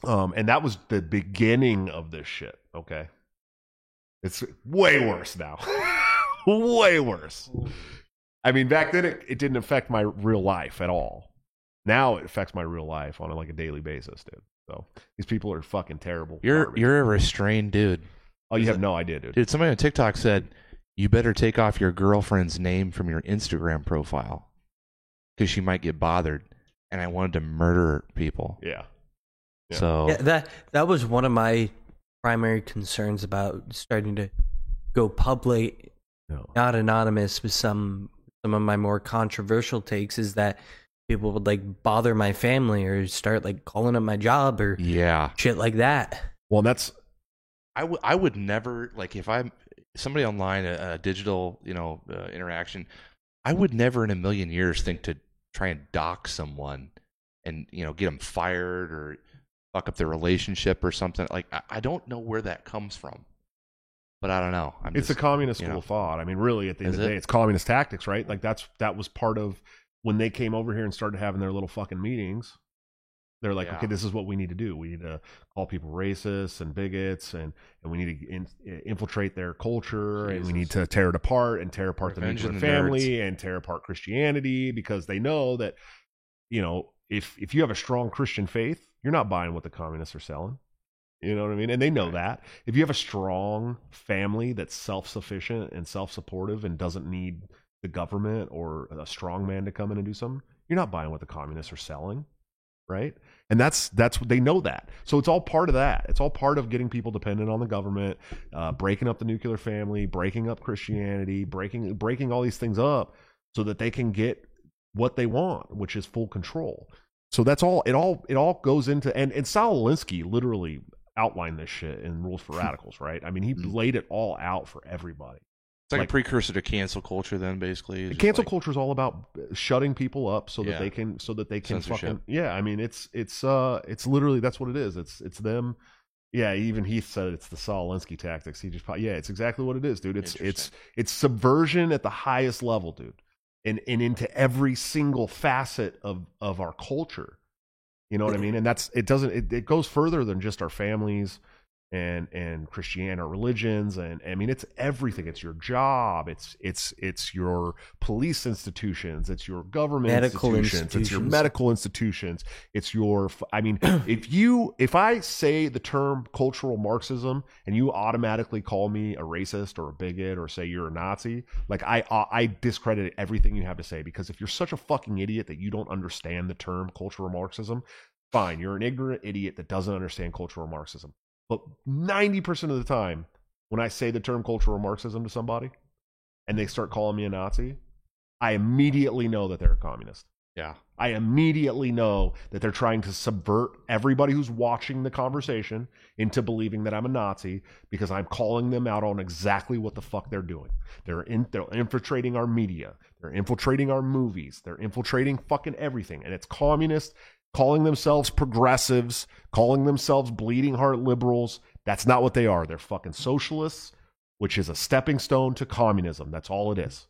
A: Um, and that was the beginning of this shit. Okay, it's way worse now. way worse. I mean, back then it, it didn't affect my real life at all. Now it affects my real life on a, like a daily basis, dude. So these people are fucking terrible.
B: You're
A: garbage.
B: you're a restrained dude.
A: oh, you have no idea, dude.
B: Dude, somebody on TikTok said you better take off your girlfriend's name from your Instagram profile because she might get bothered. And I wanted to murder people.
A: Yeah, Yeah.
B: So
D: Yeah, that that was one of my primary concerns about starting to go public,
A: no.
D: not anonymous, with some some of my more controversial takes is that people would like bother my family or start like calling up my job or
B: yeah,
D: shit like that.
A: Well, that's
B: I would I would never like if I'm somebody online a, a digital you know uh, interaction. I would never in a million years think to try and dock someone and you know get them fired or fuck up their relationship or something. Like I, I don't know where that comes from, but I don't know. I'm
A: it's
B: just,
A: a communist
B: you
A: school
B: know.
A: of thought. I mean, really, at the end
B: Is
A: of the
B: it?
A: day, it's communist tactics, right? Like that's that was part of when they came over here and started having their little fucking meetings. They're like,
B: Yeah.
A: okay, this is what we need to do. We need to call people racists and bigots, and and we need to in, infiltrate their culture, and we need to tear it apart and tear apart the nuclear
B: the
A: family and tear apart Christianity because they know that, you know, if if you have a strong Christian faith, you're not buying what the communists are selling. You know what I mean? And they know that. If you have a strong family that's self sufficient and self supportive and doesn't need the government or a strong man to come in and do something, you're not buying what the communists are selling. Right. And that's that's what they know that. So it's all part of that. It's all part of getting people dependent on the government, uh, breaking up the nuclear family, breaking up Christianity, breaking breaking all these things up so that they can get what they want, which is full control. So that's all. It all it all goes into and and Saul Alinsky literally outlined this shit in Rules for Radicals, right? I mean, he
E: Mhm.
A: laid it all out for everybody.
B: It's like,
A: like-
B: a precursor to cancel culture, then basically. It's
A: cancel
B: like-
A: culture is all about shutting people up so that
B: Yeah.
A: they can so that they can fucking yeah. I mean, it's it's uh it's literally that's what it is. It's it's them. Yeah, even Heath said it's the Saul Alinsky tactics. He just yeah, it's exactly what it is, dude. It's it's it's subversion at the highest level, dude, and and into every single facet of of our culture. You know what I mean? And that's it. Doesn't it? It goes further than just our families and and Christian or religions and I mean it's everything. It's your job. It's it's it's your police institutions. It's your government
D: Medical
A: institutions. It's your medical institutions. It's your. I mean, if you if I say the term cultural Marxism and you automatically call me a racist or a bigot or say you're a Nazi, like I I I discredit everything you have to say because if you're such a fucking idiot that you don't understand the term cultural Marxism, fine, you're an ignorant idiot that doesn't understand cultural Marxism. But 90% of the time, when I say the term cultural Marxism to somebody and they start calling me a Nazi, I immediately know that they're a communist.
B: Yeah.
A: I immediately know that they're trying to subvert everybody who's watching the conversation into believing that I'm a Nazi because I'm calling them out on exactly what the fuck they're doing. They're in, they're infiltrating our media. They're infiltrating our movies. They're infiltrating fucking everything. And it's communist calling themselves progressives, calling themselves bleeding heart liberals. That's not what they are. They're fucking socialists, which is a stepping stone to communism. That's all it is.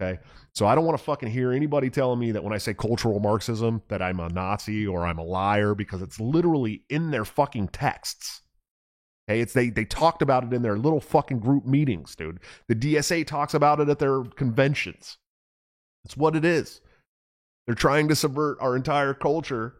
A: Okay. So I don't want to fucking hear anybody telling me that when I say cultural Marxism that I'm a Nazi or I'm a liar because it's literally in their fucking texts. Okay, it's they they talked about it in their little fucking group meetings, dude. The DSA talks about it at their conventions. It's what it is. They're trying to subvert our entire culture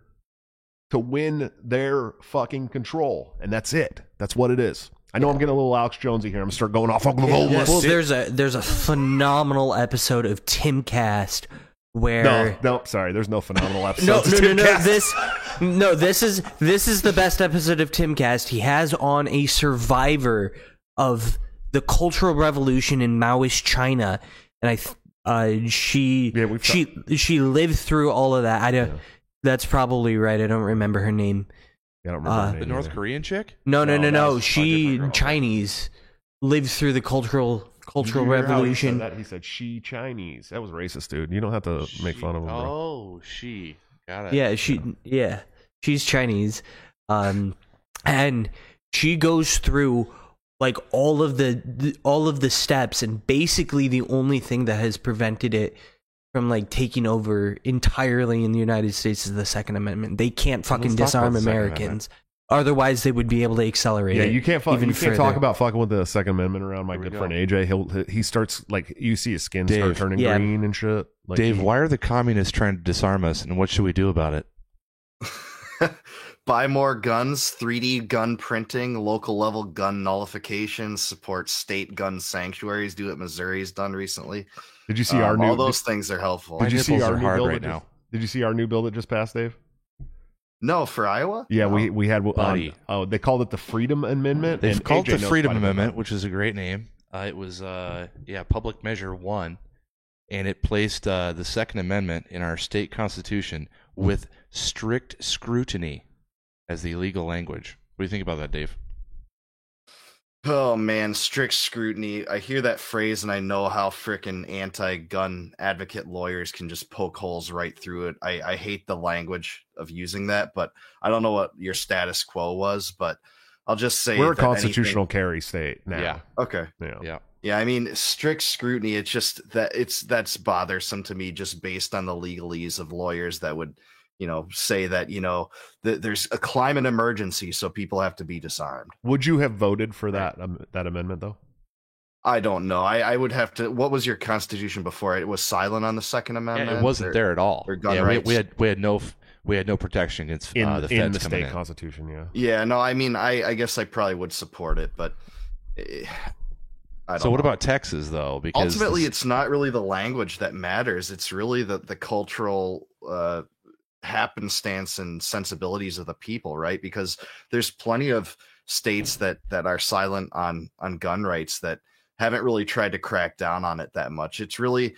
A: to win their fucking control, and that's it. That's what it is. I know I'm getting a little Alex Jonesy here. I'm gonna start going off Oklahoma.
D: Well, there's a there's a phenomenal episode of Timcast where
A: no, no, sorry. There's no phenomenal episode.
D: no, no, no, no. This, no, this is this is the best episode of Timcast. He has on a survivor of the Cultural Revolution in Maoist China, and I, uh, she,
A: Yeah, we've
D: she, she lived through all of that. I don't. That's probably right. I don't remember her name.
A: I don't remember
D: Uh,
A: her
B: The North
A: either.
B: Korean chick?
D: No, no,
A: No,
D: no, no.
A: was a
D: She
B: different girl.
D: Chinese lived through the cultural cultural
A: you hear how he
D: revolution.
A: said that? He said she Chinese. That was racist, dude. You don't have to make fun of him, bro.
B: Oh, she. Got it.
D: Yeah, she. Yeah. She's Chinese, um, and she goes through like all of the, the all of the steps, and basically the only thing that has prevented it from like taking over entirely in the United States is the Second Amendment. They can't fucking
B: Let's talk about
D: disarm Americans. Otherwise, they would be able to accelerate.
A: Yeah,
D: it
A: you can't fuck,
D: even
A: you can't
D: further.
A: talk about fucking with the Second Amendment around my good
B: go.
A: friend AJ. He'll he starts like you see his skin start turning
D: Yeah.
A: green and shit. Like,
B: Dave,
A: he-
B: why are the communists trying to disarm us, and what should we do about it?
E: Buy more guns, 3D gun printing, local level gun nullification, support state gun sanctuaries. Do what Missouri's done recently.
A: Did you see
E: Um,
A: our new?
E: all those things are helpful.
A: did you see our new
B: hard
A: bill
B: right
A: that
B: now.
A: just- Did you see our new bill that just passed, Dave?
E: No, for Iowa.
A: Yeah,
E: No.
A: we we had um, oh they called it the Freedom Amendment.
B: They've called
A: AJ
B: it the Freedom
A: quite a bit
B: Amendment, which is a great name. Uh, it was, uh, yeah, Public Measure One, and it placed uh, the Second Amendment in our state constitution with strict scrutiny as the legal language. What do you think about that, Dave?
E: Oh man, strict scrutiny. I hear that phrase and I know how frickin' anti-gun advocate lawyers can just poke holes right through it. I, I hate the language of using that, but I don't know what your status quo was, but I'll just say.
A: We're a
E: that
A: constitutional carry state now.
B: Yeah.
E: okay.
A: Yeah.
B: Yeah.
E: Yeah, I mean strict scrutiny. It's just that it's that's bothersome to me, just based on the legalese of lawyers that would, you know, say that you know th- there's a climate emergency, so people have to be disarmed.
A: Would you have voted for that um, that amendment though?
E: I don't know. I, I would have to. What was your constitution before it? It was silent on the Second
B: Yeah,
E: Amendment.
B: it wasn't
E: or-
B: there at all.
E: gun
B: yeah, we, we had we had no we had no protection against
A: In
B: uh, the
A: in the state
B: in.
A: constitution, yeah.
E: Yeah, no. I mean, I, I guess I probably would support it, but eh, I don't
B: So what
E: know.
B: about Texas though? Because
E: ultimately
B: this-
E: it's not really the language that matters it's really the the cultural uh happenstance and sensibilities of the people right? Because there's plenty of states that that are silent on on gun rights that haven't really tried to crack down on it that much. It's really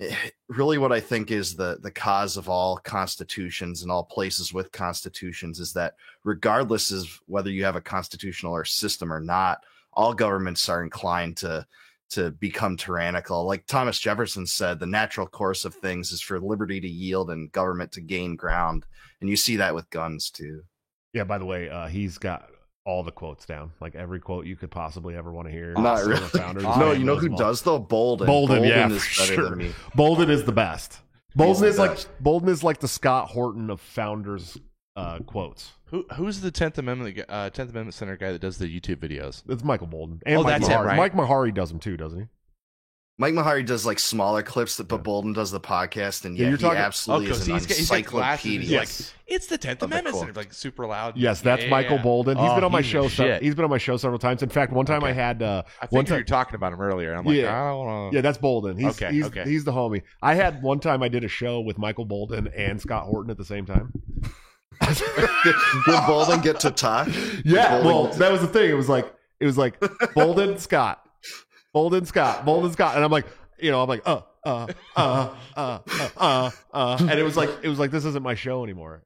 E: eh, really what i think is the the cause of all constitutions and all places with constitutions is that regardless of whether you have a constitutional or system or not all governments are inclined to to become tyrannical. Like Thomas Jefferson said, the natural course of things is for liberty to yield and government to gain ground. And you see that with guns too.
A: Yeah, by the way, uh, he's got all the quotes down, like every quote you could possibly ever want to hear.
E: Not really.
A: founders.
E: no, you know who
A: all.
E: does though? Boldin.
A: Boldin, yeah,
E: is better
A: sure.
E: than me.
A: Boldin is the best.
E: Boldin
A: is like. Boldin is like the Scott Horton of founders uh, quotes.
B: Who who's the Tenth Amendment gu- uh, Tenth Amendment Center guy that does the YouTube videos?
A: It's Michael Boldin. And
B: Oh,
A: Mike
B: that's it,
A: Maharrey.
B: right?
A: Mike Maharrey does them too, doesn't he?
E: Mike Maharrey does like smaller clips, that, but
A: Yeah.
E: Boldin does the podcast, and
A: Yeah,
E: yeah,
A: you're
E: he
A: talking-
E: absolutely
B: Oh,
E: is
B: 'cause
E: an
B: he's got- he's got glasses and
E: encyclopedia.
B: he's like, It's the Tenth Amendment. Center, like super loud.
A: Yes, that's
B: Yeah,
A: Michael
B: yeah.
A: Boldin. He's
B: Oh,
A: been on my show. se- he's been on my show several times. In fact, one time I had uh,
B: I
A: one
B: think you
A: time.
B: were talking about him earlier. I'm like,
A: Yeah.
B: I don't want to.
A: Yeah, that's Boldin. He's
B: Okay,
A: he's,
B: okay.
A: he's the homie. I had one time I did a show with Michael Boldin and Scott Horton at the same time.
E: Did Boldin get to talk?
A: Yeah,
E: Boldin
A: well, that was the thing. It was like it was like Boldin Scott, Boldin Scott, Boldin Scott, and I'm like, you know, I'm like, uh, uh, uh, uh, uh, uh, uh, and it was like it was like this isn't my show anymore.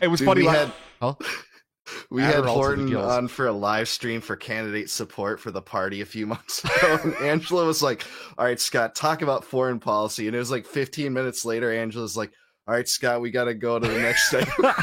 A: It was
E: Dude,
A: funny.
E: we
A: like-
E: had-
A: huh?
E: We had
B: Adderall
E: Horton on for a live stream for candidate support for the party a few months ago. And Angela was like, All right, Scott, talk about foreign policy. And it was like 15 minutes later, Angela's like, All right, Scott, we got to go to the next segment.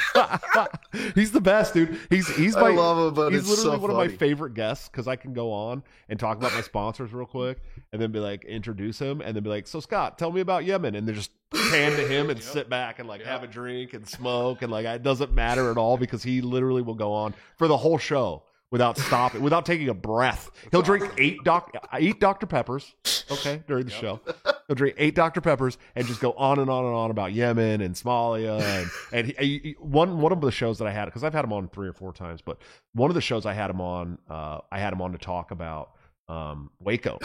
A: he's the best, dude. He's he's my
E: I love him, but
A: he's
E: it's
A: literally
E: so
A: one of my favorite guests because I can go on and talk about my sponsors real quick, and then be like introduce him, and then be like, "So Scott, tell me about Yemen," and then just hand to him and sit back and like have a drink and smoke, and like it doesn't matter at all because he literally will go on for the whole show without stopping, without taking a breath. He'll drink eight doc eight Dr Peppers, okay, during the show. He'll drink eight Dr Peppers and just go on and on and on about Yemen and Somalia and and he, he- one one of the shows that I had because I've had him on three or four times, but one of the shows I had him on, uh, I had him on to talk about um, Waco,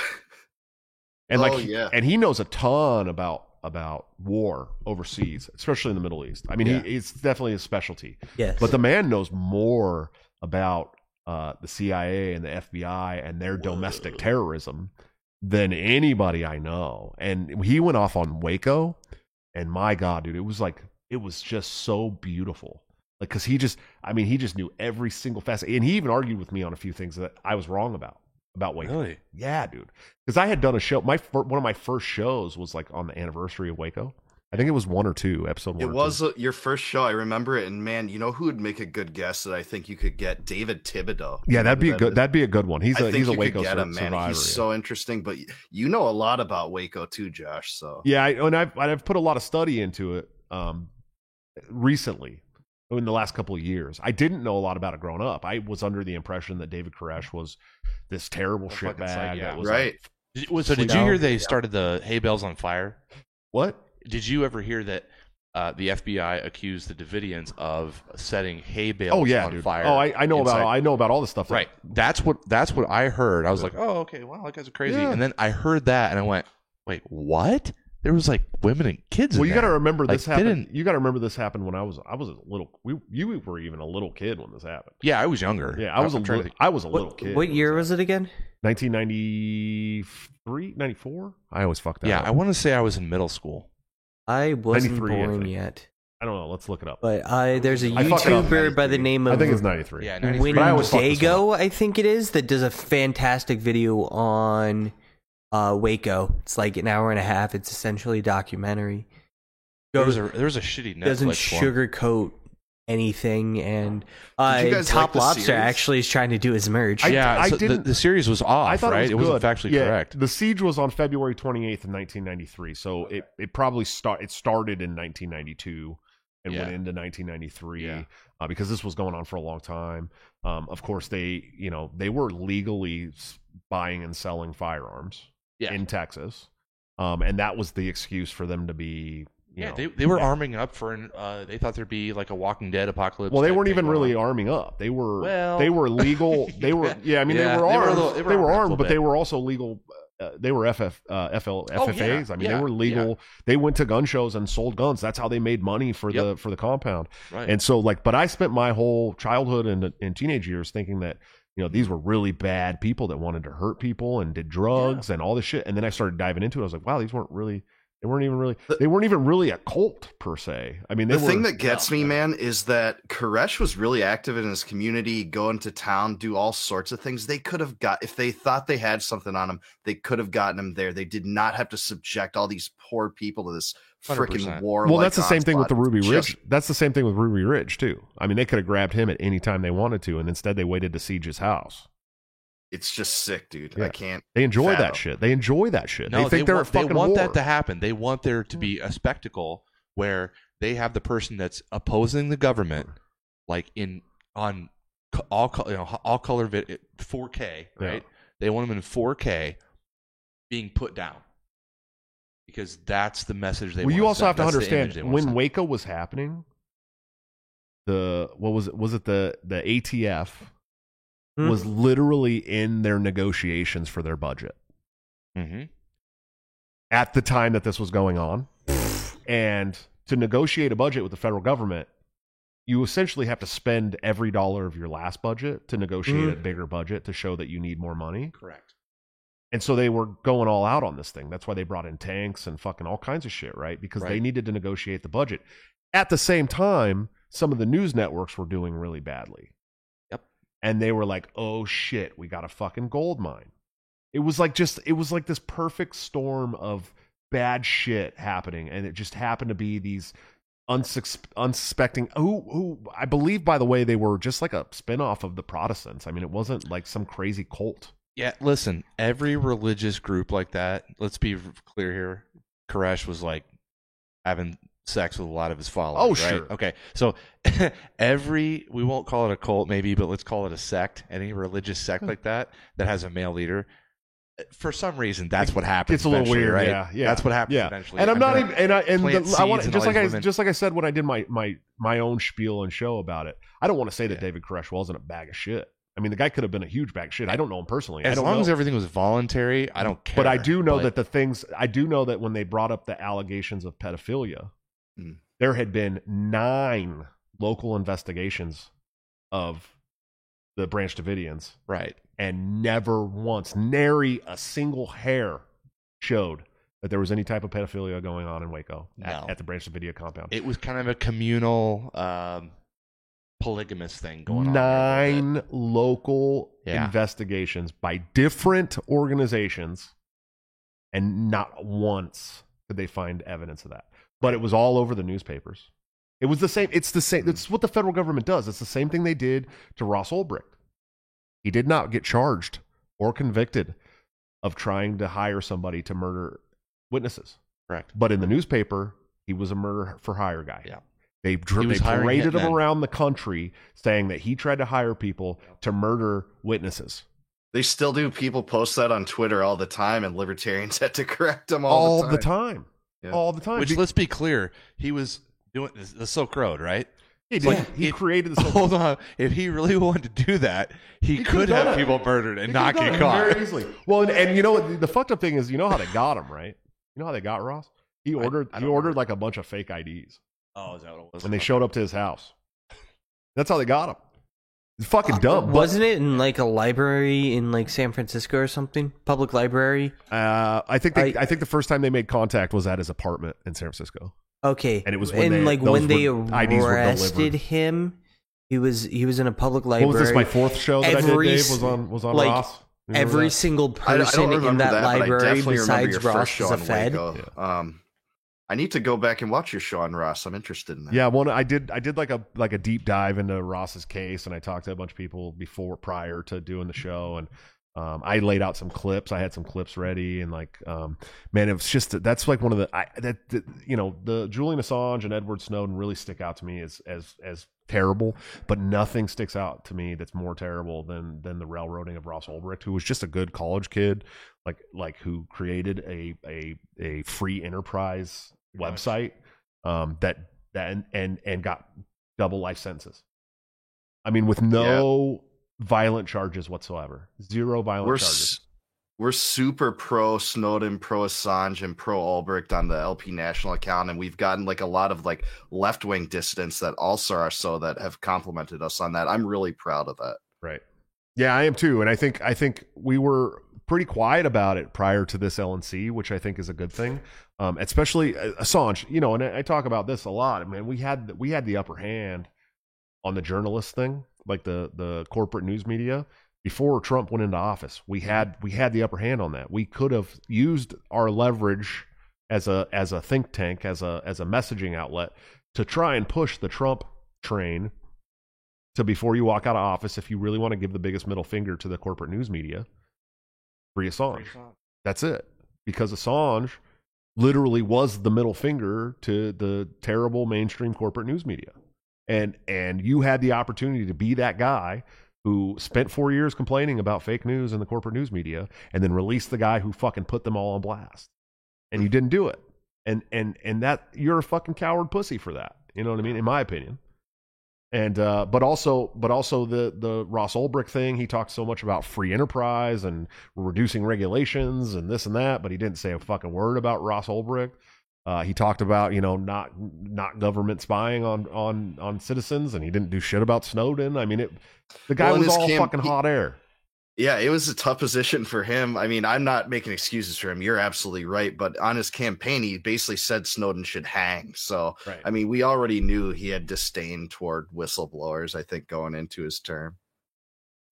A: and like
E: Oh, yeah.
A: and he knows a ton about about war overseas, especially in the Middle East. I mean,
B: Yeah.
A: he, it's definitely his specialty.
D: Yes.
A: But the man knows more about uh, the CIA and the FBI and their domestic terrorism than anybody I know. And he went off on Waco, and my God, dude, it was like it was just so beautiful. Like, cause he just, I mean, he just knew every single facet, and he even argued with me on a few things that I was wrong about about Waco.
B: Really?
A: Yeah, dude. Because I had done a show. My one of my first shows was like on the anniversary of Waco, I think it was one or two episode one.
E: It was
A: two.
E: uh, your first show. I remember it, and man, you know who would make a good guest that I think you could get? David Thibodeau.
A: Yeah, that'd be a good.
E: is-
A: that'd be a good one. He's
E: I
A: a
E: think
A: he's a Waco
E: could get
A: sur-
E: him, man.
A: survivor.
E: He's
A: yeah.
E: so interesting, but you know a lot about Waco too, Josh. So
A: Yeah, I, and I've I've put a lot of study into it um, recently in the last couple of years. I didn't know a lot about it growing up. I was under the impression that David Koresh was this terrible
B: A fucking
A: shitbag.
B: psych, yeah.
E: right.
A: like-
B: Did- So did you hear they started the hay bales on fire?
A: what?
B: Did you ever hear that uh, the FBI accused the Davidians of setting hay bales
A: Oh yeah,
B: on
A: dude.
B: fire?
A: Oh, I, I know
B: inside-
A: about I know about all the stuff. that-
B: Right. That's what that's what I heard. I was like, oh, okay. Wow, that guy's are crazy.
A: Yeah.
B: And then I heard that, and I went, wait, what? There was like women and kids.
A: Well,
B: in
A: you got to remember
B: Like,
A: this happened. You got to remember this happened when I was I was a little. We you were even a little kid when this happened.
B: Yeah, I was younger.
A: Yeah, I was a
B: I'm trying
A: little. I was a
D: What,
A: little kid.
D: what year
A: this
D: was it again?
A: 1993, 94? I always fuck that
B: Yeah,
A: up.
B: I want to say I was in middle school.
D: I wasn't
A: 93, I
D: born
A: think.
D: yet.
A: I don't know. Let's look it up.
D: But I there's a
A: I fucked up.
D: YouTuber by the name of
A: I think it's 93.
B: Yeah, 93.
A: But I always fuck this
D: Wendigo, I think it is, that does a fantastic video on uh, Waco. It's like an hour and a half. It's essentially a documentary.
B: There was a there was a shitty Netflix
D: doesn't
B: one.
D: sugarcoat anything, and uh,
E: Did you guys
D: Top
E: like
D: Lobster
E: series?
D: actually is trying to do his merch.
A: I-
B: yeah,
A: I
B: so the,
A: didn't-
B: the series was off,
A: I thought
B: right?
A: it, was
B: wasn't factually
A: yeah,
B: correct.
A: The siege was on February 28th of 1993, so it, it probably start it started in 1992 and
B: Yeah.
A: went into 1993
B: Yeah.
A: uh, because this was going on for a long time. Um, of course, they you know they were legally buying and selling firearms
B: Yeah.
A: in Texas, um, and that was the excuse for them to be. You
B: yeah,
A: know,
B: they, they were arming up for an. Uh, they thought there'd be like a Walking Dead apocalypse.
A: Well, they weren't even really
B: on.
A: arming up. They were
B: Well,
A: they were legal. They were yeah. I mean,
B: Yeah,
A: they were
B: they were
A: armed.
B: little-
A: they
B: they
A: were,
B: were armed a
A: armed,
B: little
A: but
B: bit.
A: they were also legal. Uh, they were FF uh, FL
B: Oh, yeah,
A: FFAs. I mean,
B: yeah,
A: they were legal. They went to gun shows and sold guns. That's how they made money for the for the compound.
B: Right.
A: And so, like, but I spent my whole childhood and, and teenage years thinking that you know these were really bad people that wanted to hurt people and did drugs and all this shit. And then I started diving into it. I was like, wow, these weren't really. They weren't even really. They weren't even really a cult per se. I mean, they
E: the
A: were.
E: thing that gets me, man, is that Koresh was really active in his community, go into town, do all sorts of things. They could have got if they thought they had something on him, they could have gotten him there. They did not have to subject all these poor people to this freaking war.
A: Well, that's the same thing with the. Ruby
E: It's
A: Ridge.
E: just-
A: That's the same thing with Ruby Ridge too. I mean, they could have grabbed him at any time they wanted to, and instead they waited to siege his house.
E: It's just sick, dude.
A: Yeah.
E: I can't.
A: They enjoy
E: fathom.
A: that shit. They enjoy that shit.
B: No,
A: they think they are
B: want,
A: at fucking
B: they want
A: war.
B: that to happen. They want there to be a spectacle where they have the person that's opposing the government, like in on all co- you know all color vid- 4K,
A: Yeah.
B: right? They want them in 4K, being put down because that's the message they.
A: well, you
B: wanna
A: also
B: send.
A: have to
B: That's the
A: understand
B: they wanna
A: when
B: send.
A: Waco was happening. The what was it? Was it the the ATF
D: Hmm.
A: was literally in their negotiations for their budget
B: Mhm.
A: at the time that this was going on, and to negotiate a budget with the federal government, you essentially have to spend every dollar of your last budget to negotiate
D: Mm.
A: a bigger budget to show that you need more money.
B: correct.
A: And so they were going all out on this thing. That's why they brought in tanks and fucking all kinds of shit, right? Because they needed to negotiate the budget. At the same time, some of the news networks were doing really badly. And they were like, "Oh shit, we got a fucking gold mine." It was like just it was like this perfect storm of bad shit happening and it just happened to be these unsus- unsuspecting who who I believe by the way they were just like a spin-off of the Protestants. I mean, it wasn't like some crazy cult.
B: Yeah, listen, every religious group like that, let's be clear here. Koresh was like having sex with a lot of his followers.
A: Oh,
B: right?
A: sure.
B: Okay. So every, we won't call it a cult maybe, but let's call it a sect. Any religious sect like that that has a male leader. For some reason, that's what happens.
A: It's a little weird,
B: right?
A: yeah, yeah.
B: That's what happens
A: Yeah,
B: eventually.
A: and I'm, not
B: gonna
A: even, and I and the, I want just like I
B: women.
A: just like I said when I did my my my own spiel and show about it. I don't want to say that
B: Yeah.
A: David Koresh wasn't a bag of shit. I mean, the guy could have been a huge bag of shit. I don't know him personally.
B: As long
A: know.
B: as everything was voluntary, I don't care.
A: but I do know
B: But-
A: that the things I do know that when they brought up the allegations of pedophilia,
E: Mm.
A: there had been nine local investigations of the Branch Davidians,
B: right.
A: and never once, nary a single hair showed that there was any type of pedophilia going on in Waco at,
B: No.
A: at the Branch Davidia compound.
B: It was kind of a communal, um, polygamous thing going on. little bit.
A: Nine local
B: Yeah.
A: investigations by different organizations, and not once did they find evidence of that. But it was all over the newspapers. It was the same. It's the same. Hmm. It's what the federal government does. It's the same thing they did to Ross Ulbricht. He did not get charged or convicted of trying to hire somebody to murder witnesses.
B: Correct.
A: But in the newspaper, he was a murder for hire guy.
B: Yeah.
A: They, dr- they paraded him around the country saying that he tried to hire people to murder witnesses.
E: They still do. People post that on Twitter all the time, and libertarians had to correct them all,
A: All,
E: the
A: the
E: time. Yeah.
A: All the time.
B: Which
A: Be-
B: let's be clear, he was doing the Silk Road, right?
A: he,
B: like,
A: did. he
B: it-
A: created the
B: Hold on. If he really wanted to do that, he,
A: He
B: could
A: done it.
B: people murdered and
A: He
B: not get caught.
A: very easily. Well, and, and you know what? The fucked up thing is, you know how they got him, right? You know how they got Ross? He ordered.
B: I
A: he ordered
B: remember.
A: like a bunch of fake IDs,
B: Oh, is that what it was?
A: and they showed up to his house. That's how they got him. It's fucking dumb. but-
D: Wasn't it in like a library in like San Francisco or something? Public library.
A: Uh, I think they, I,
D: I-
A: think the first time they made contact was at his apartment in San Francisco.
D: Okay,
A: And it was when
D: and
A: they-
D: like
A: those
D: when they
A: were- IDs were
D: arrested
A: delivered.
D: him, he was he was in a public
A: What
D: library.
A: was this? My fourth show that I
D: Every
A: did. Dave was on was on
D: like,
A: Ross. You remember
D: Every
A: that?
D: single
E: I, I don't
D: person in that,
E: that, but I
D: library
E: definitely remember
D: besides
E: your
D: Ross
E: first show
D: is a
E: on
D: Fed.
E: Waco. Um, I need to go back and watch your show on Ross. I'm interested in that.
A: Yeah, one I did I did like a like a deep dive into Ross's case, and I talked to a bunch of people before prior to doing the show, and um, I laid out some clips. I had some clips ready, and like um, man, it was just that's like one of the I, that, that you know the Julian Assange and Edward Snowden really stick out to me as as as terrible, but nothing sticks out to me that's more terrible than than the railroading of Ross Ulbricht, who was just a good college kid, like like who created a a a free enterprise website um, that that and, and and got double life sentences. I mean, with no violent charges whatsoever, zero violent
E: we're
A: charges.
E: s- we're super pro Snowden, pro Assange, and pro Albrecht on the LP National account, and we've gotten like a lot of like left wing dissidents that also are so that have complimented us on that. I'm really proud of that.
A: Right. Yeah, I am too, and I think I think we were pretty quiet about it prior to this LNC, which I think is a good thing. Um, especially uh, Assange, you know, and I, I talk about this a lot. I mean, we had we had the upper hand on the journalist thing, like the the corporate news media before Trump went into office. We had we had the upper hand on that. We could have used our leverage as a as a think tank, as a as a messaging outlet to try and push the Trump train to before you walk out of office, if you really want to give the biggest middle finger to the corporate news media, free Assange. That's it. Because Assange literally was the middle finger to the terrible mainstream corporate news media. And and you had the opportunity to be that guy who spent four years complaining about fake news in the corporate news media and then released the guy who fucking put them all on blast. And you didn't do it. And and and that you're a fucking coward pussy for that. You know what I mean? In my opinion and uh, but also but also the the Ross Ulbricht thing. He talked so much about free enterprise and reducing regulations and this and that, but he didn't say a fucking word about Ross Ulbricht. Uh, he talked about you know not not government spying on on on citizens, and he didn't do shit about Snowden. I mean, it the guy
E: Well,
A: was all fucking hot air.
E: Yeah, it was a tough position for him. I mean, I'm not making excuses for him. You're absolutely right. But on his campaign, he basically said Snowden should hang. So,
A: Right.
E: I mean, we already knew he had disdain toward whistleblowers, I think, going into his term.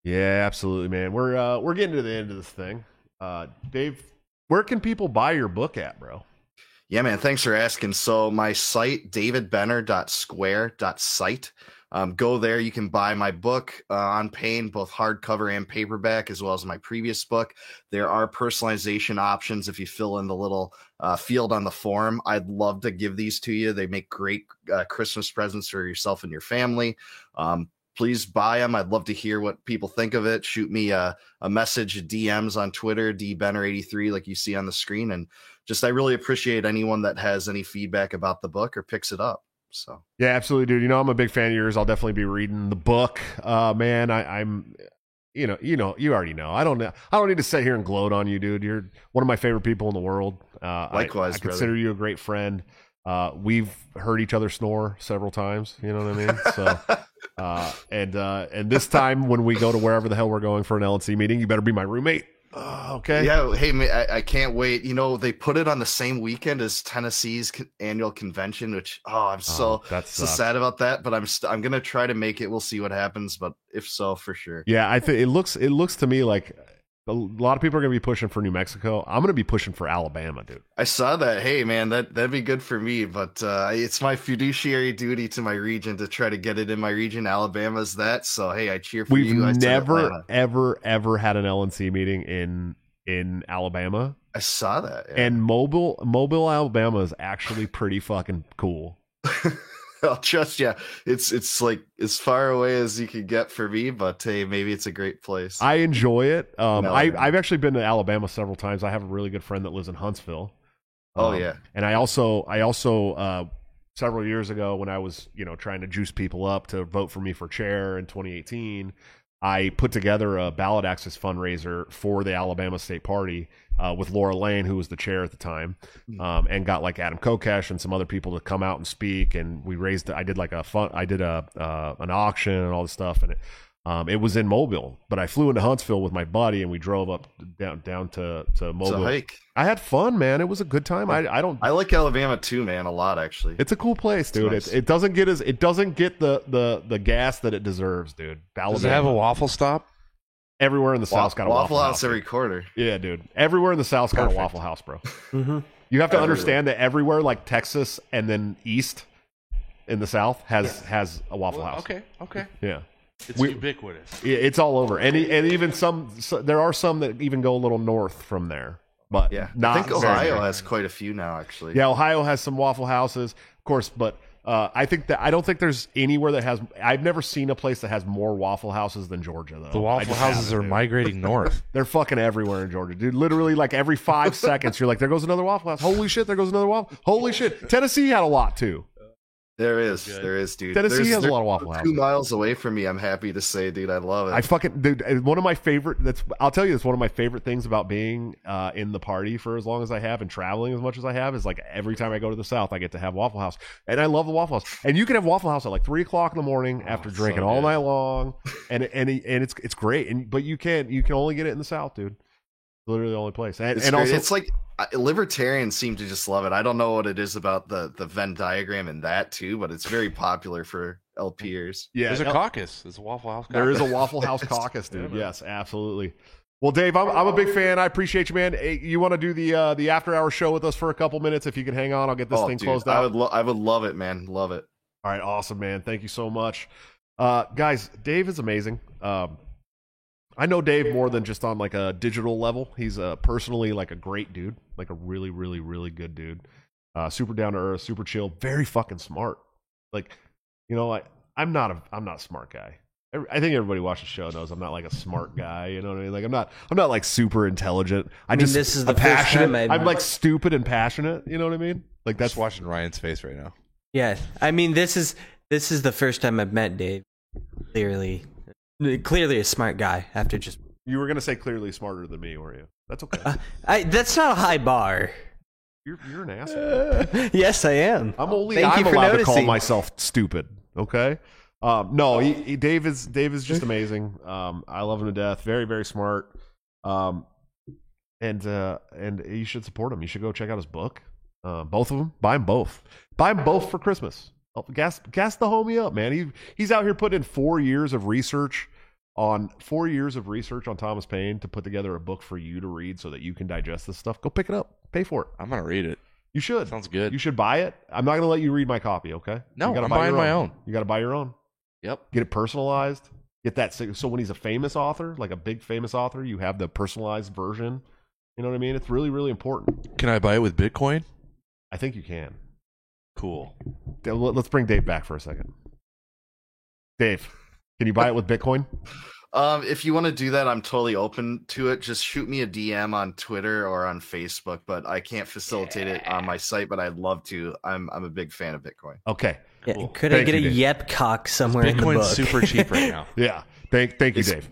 A: Yeah, absolutely, man. We're uh, we're getting to the end of this thing. Uh, Dave, where can people buy your book at, bro?
E: Yeah, man. Thanks for asking. So my site, davidbenner.square.site. Um, go there. You can buy my book uh, on Paine, both hardcover and paperback, as well as my previous book. There are personalization options if you fill in the little uh, field on the form. I'd love to give these to you. They make great uh, Christmas presents for yourself and your family. Um, please buy them. I'd love to hear what people think of it. Shoot me a, a message, DMs on Twitter, dbenner83, like you see on the screen. And just I really appreciate anyone that has any feedback about the book or picks it up. So
A: Yeah, absolutely, dude. You know, I'm a big fan of yours. I'll definitely be reading the book. Uh, man, I, I'm, you know, you know, you already know. I don't know. I don't need to sit here and gloat on you, dude. You're one of my favorite people in the world. Uh,
E: Likewise,
A: I,
E: brother.
A: consider you a great friend. Uh, we've heard each other snore several times. You know what I mean? So, uh, and uh, and this time when we go to wherever the hell we're going for an LNC meeting, you better be my roommate. Uh, okay.
E: yeah, hey, ma- I, I can't wait. You know, they put it on the same weekend as Tennessee's annual convention, which oh, I'm so
A: Oh,
E: so sad about that. But I'm st- I'm gonna try to make it. We'll see what happens. But if so, for sure.
A: Yeah, I think it looks it looks to me like a lot of people are going to be pushing for New Mexico. I'm going to be pushing for Alabama, dude.
E: I saw that. Hey, man, that that'd be good for me. But uh, it's my fiduciary duty to my region to try to get it in my region. Alabama's that. So hey, I cheer for
A: We've
E: you. Said
A: never, ever, ever had an LNC meeting in in Alabama,
E: I saw that. yeah.
A: and Mobile, Mobile, Alabama is actually pretty fucking cool.
E: I'll trust you. It's it's like as far away as you can get for me, but hey, maybe it's a great place.
A: I enjoy it. Um,
E: No,
A: I. I've actually been to Alabama several times. I have a really good friend that lives in Huntsville.
E: Oh,
A: Um,
E: yeah.
A: and I also, I also, uh, several years ago when I was, you know, trying to juice people up to vote for me for chair in 2018, I put together a ballot access fundraiser for the Alabama State Party uh, with Laura Lane, who was the chair at the time,
E: Hmm.
A: um, and got like Adam Kokesh and some other people to come out and speak. And we raised, I did like a fun, I did a uh, an auction and all this stuff, and it, um, it was in Mobile, but I flew into Huntsville with my buddy, and we drove up down down to to
E: it's a
A: Mobile.
E: hike.
A: I had fun, man. It was a good time. I I don't.
E: I like Alabama too, man, a lot actually.
A: It's a cool place, dude.
E: nice.
A: It, it doesn't get as it doesn't get the the the gas that it deserves, dude.
B: Does it have a waffle stop?
A: Everywhere in the South's got a waffle,
E: House
A: house.
E: every
A: dude.
E: quarter.
A: Yeah, dude. Everywhere in the South's got a
B: Perfect.
A: Waffle House, bro.
D: Mhm.
A: You have to
E: Everywhere.
A: understand that everywhere, like Texas and then East in the South, has has a Waffle House.
B: okay, okay.
A: Yeah.
B: It's
A: We-
B: ubiquitous.
A: Yeah, It's all over, and e- and even some, so, there are some that even go a little north from there, but
E: Yeah,
A: not
E: I think
A: very
E: Ohio has quite a few now, actually.
A: Yeah, Ohio has some Waffle Houses, of course, but uh, I think that I don't think there's anywhere that has. I've never seen a place that has more Waffle Houses than Georgia, though.
B: The waffle houses are
A: dude.
B: migrating north.
A: They're fucking everywhere in Georgia, dude. Literally, like every five seconds, you're like, there goes another Waffle House. Holy shit, there goes another Waffle. Holy shit, Tennessee had a lot too.
E: There is, there is, dude.
A: Tennessee
E: There's-
A: has a lot of Waffle
E: Two miles away from me. I'm happy to say, dude. I love it.
A: I fucking dude. uh, One of my favorite. That's I'll tell you. It's one of my favorite things about being uh, in the party for as long as I have and traveling as much as I have is like every time I go to the South, I get to have Waffle House, and I love the Waffle House. And you can have Waffle House at like three o'clock in the morning after
B: so
A: drinking all night long, and and and it's it's great. And but you can't you can only get it in the South, dude. Literally the only place. And,
E: It's,
A: and also,
E: it's like libertarians seem to just love it. I don't know what it is about the the Venn diagram and that too, but it's very popular for LPers.
A: yeah,
B: There's a caucus. There's a Waffle House.
A: There is a
B: caucus.
A: Waffle House caucus, dude. Yes, absolutely. Well, Dave, I'm, I'm a big fan. I appreciate you, man. Hey, you want to do the uh, the after hour show with us for a couple minutes? If you can hang on, I'll get this
E: oh,
A: thing
E: dude,
A: closed
E: I would lo- I would love it, man. Love it.
A: All right, awesome, man. Thank you so much, uh, guys. Dave is amazing. Um, I know Dave more than just on like a digital level. He's a personally like a great dude, like a really, really, really good dude. Uh, super down to earth, super chill, very fucking smart. Like, you know, I I'm not a I'm not a smart guy. I think everybody watching the show knows I'm not like a smart guy. You know what I mean? Like I'm not I'm not like super intelligent. I,
D: mean,
A: just
D: this is the
A: I'm passionate.
D: I'd-
A: I'm like stupid and passionate. You know what I mean? Like
B: That's
A: that's
B: watching Ryan's face right now.
D: Yeah, I mean this is this is the first time I've met Dave. Clearly, clearly a smart guy. After just,
A: you were gonna say clearly smarter than me, were you? That's okay.
D: uh, I that's not a high bar.
A: You're you're an asshole.
D: yes, I am.
A: I'm only
D: Thank you
A: I'm
D: for
A: allowed to call myself stupid. Okay. Um, no, he, he, Dave is Dave is just amazing. Um, I love him to death. Very very smart. Um, and uh, and you should support him. You should go check out his book. Uh, both of them. Buy them both. Buy them both for Christmas. Oh, Gas gas the homie up, man. He he's out here putting in four years of research on four years of research on Thomas Paine to put together a book for you to read so that you can digest this stuff. Go pick it up. Pay for it.
B: I'm gonna read it.
A: You should.
B: Sounds good.
A: You should buy it. I'm not to let you read my copy, okay?
B: No,
A: you gotta
B: I'm
A: buy
B: buying my own.
A: You got to buy your own.
B: Yep.
A: Get it personalized. Get that so when he's a famous author, like a big famous author, you have the personalized version. You know what I mean? It's really really important.
B: Can I buy it with Bitcoin?
A: I think you can.
B: Cool.
A: Let- Let's bring Dave back for a second. Dave, can you buy it with Bitcoin?
E: Um, if you want to do that, I'm totally open to it. Just shoot me a DM on Twitter or on Facebook, but I can't facilitate it on my site. But I'd love to. I'm I'm a big fan of Bitcoin.
A: Okay.
D: Yeah,
B: Cool.
D: Could I get
A: you,
D: a
A: Dave.
D: yep cock somewhere in the book?
B: Bitcoin's super cheap right now.
A: Yeah. Thank thank you, Dave.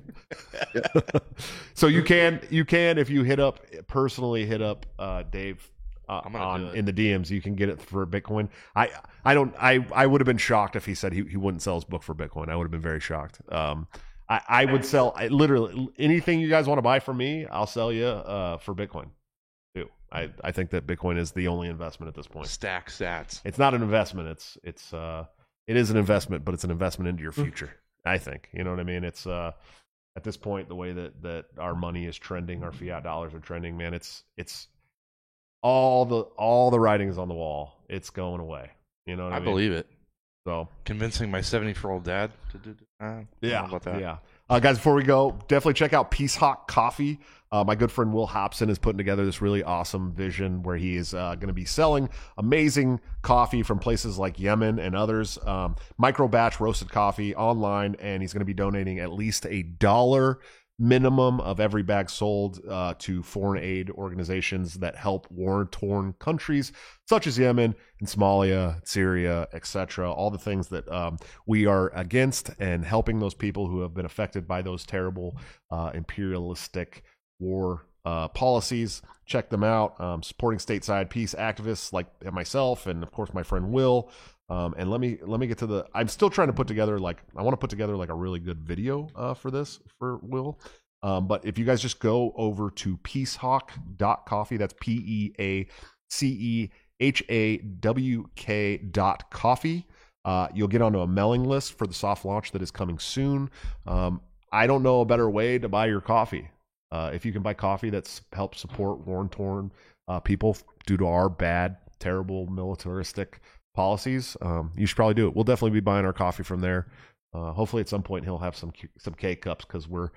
A: so you can you can if you hit up personally hit up uh, Dave uh, on in the DMs. You can get it for Bitcoin. I I don't I I would have been shocked if he said he, he wouldn't sell his book for Bitcoin. I would have been very shocked. Um, I I would sell I, literally anything you guys want to buy from me. I'll sell you uh, for Bitcoin. Too. I I think that Bitcoin is the only investment at this point.
B: Stack sats.
A: It's not an investment. It's it's uh it is an investment, but it's an investment into your future. I think you know what I mean. It's uh at this point, the way that that our money is trending, our fiat dollars are trending, man, it's it's all the all the writing is on the wall. It's going away. You know what I,
B: I
A: mean?
B: believe it.
A: So
B: Convincing my 74 year old dad to do. Uh,
A: yeah,
B: about that.
A: yeah. Uh, guys, before we go, definitely check out Peace Hawk Coffee. Uh, my good friend Will Hobson is putting together this really awesome vision where he is uh, going to be selling amazing coffee from places like Yemen and others, um, micro batch roasted coffee online, and he's going to be donating at least a dollar minimum of every bag sold uh, to foreign aid organizations that help war-torn countries such as Yemen and Somalia, Syria, etc. All the things that um, we are against and helping those people who have been affected by those terrible uh, imperialistic war uh, policies. Check them out. Um, supporting stateside peace activists like myself and of course my friend Will. Um, and let me let me get to the. I'm still trying to put together like I want to put together like a really good video uh, for this for Will. Um, but if you guys just go over to peacehawk.coffee, that's P E A C E H A W K dot coffee. Uh, you'll get onto a mailing list for the soft launch that is coming soon. Um, I don't know a better way to buy your coffee. Uh, if you can buy coffee that's helped support war torn uh, people due to our bad, terrible militaristic policies, um, you should probably do it. We'll definitely be buying our coffee from there. Uh, hopefully, at some point, he'll have some some K cups because we're,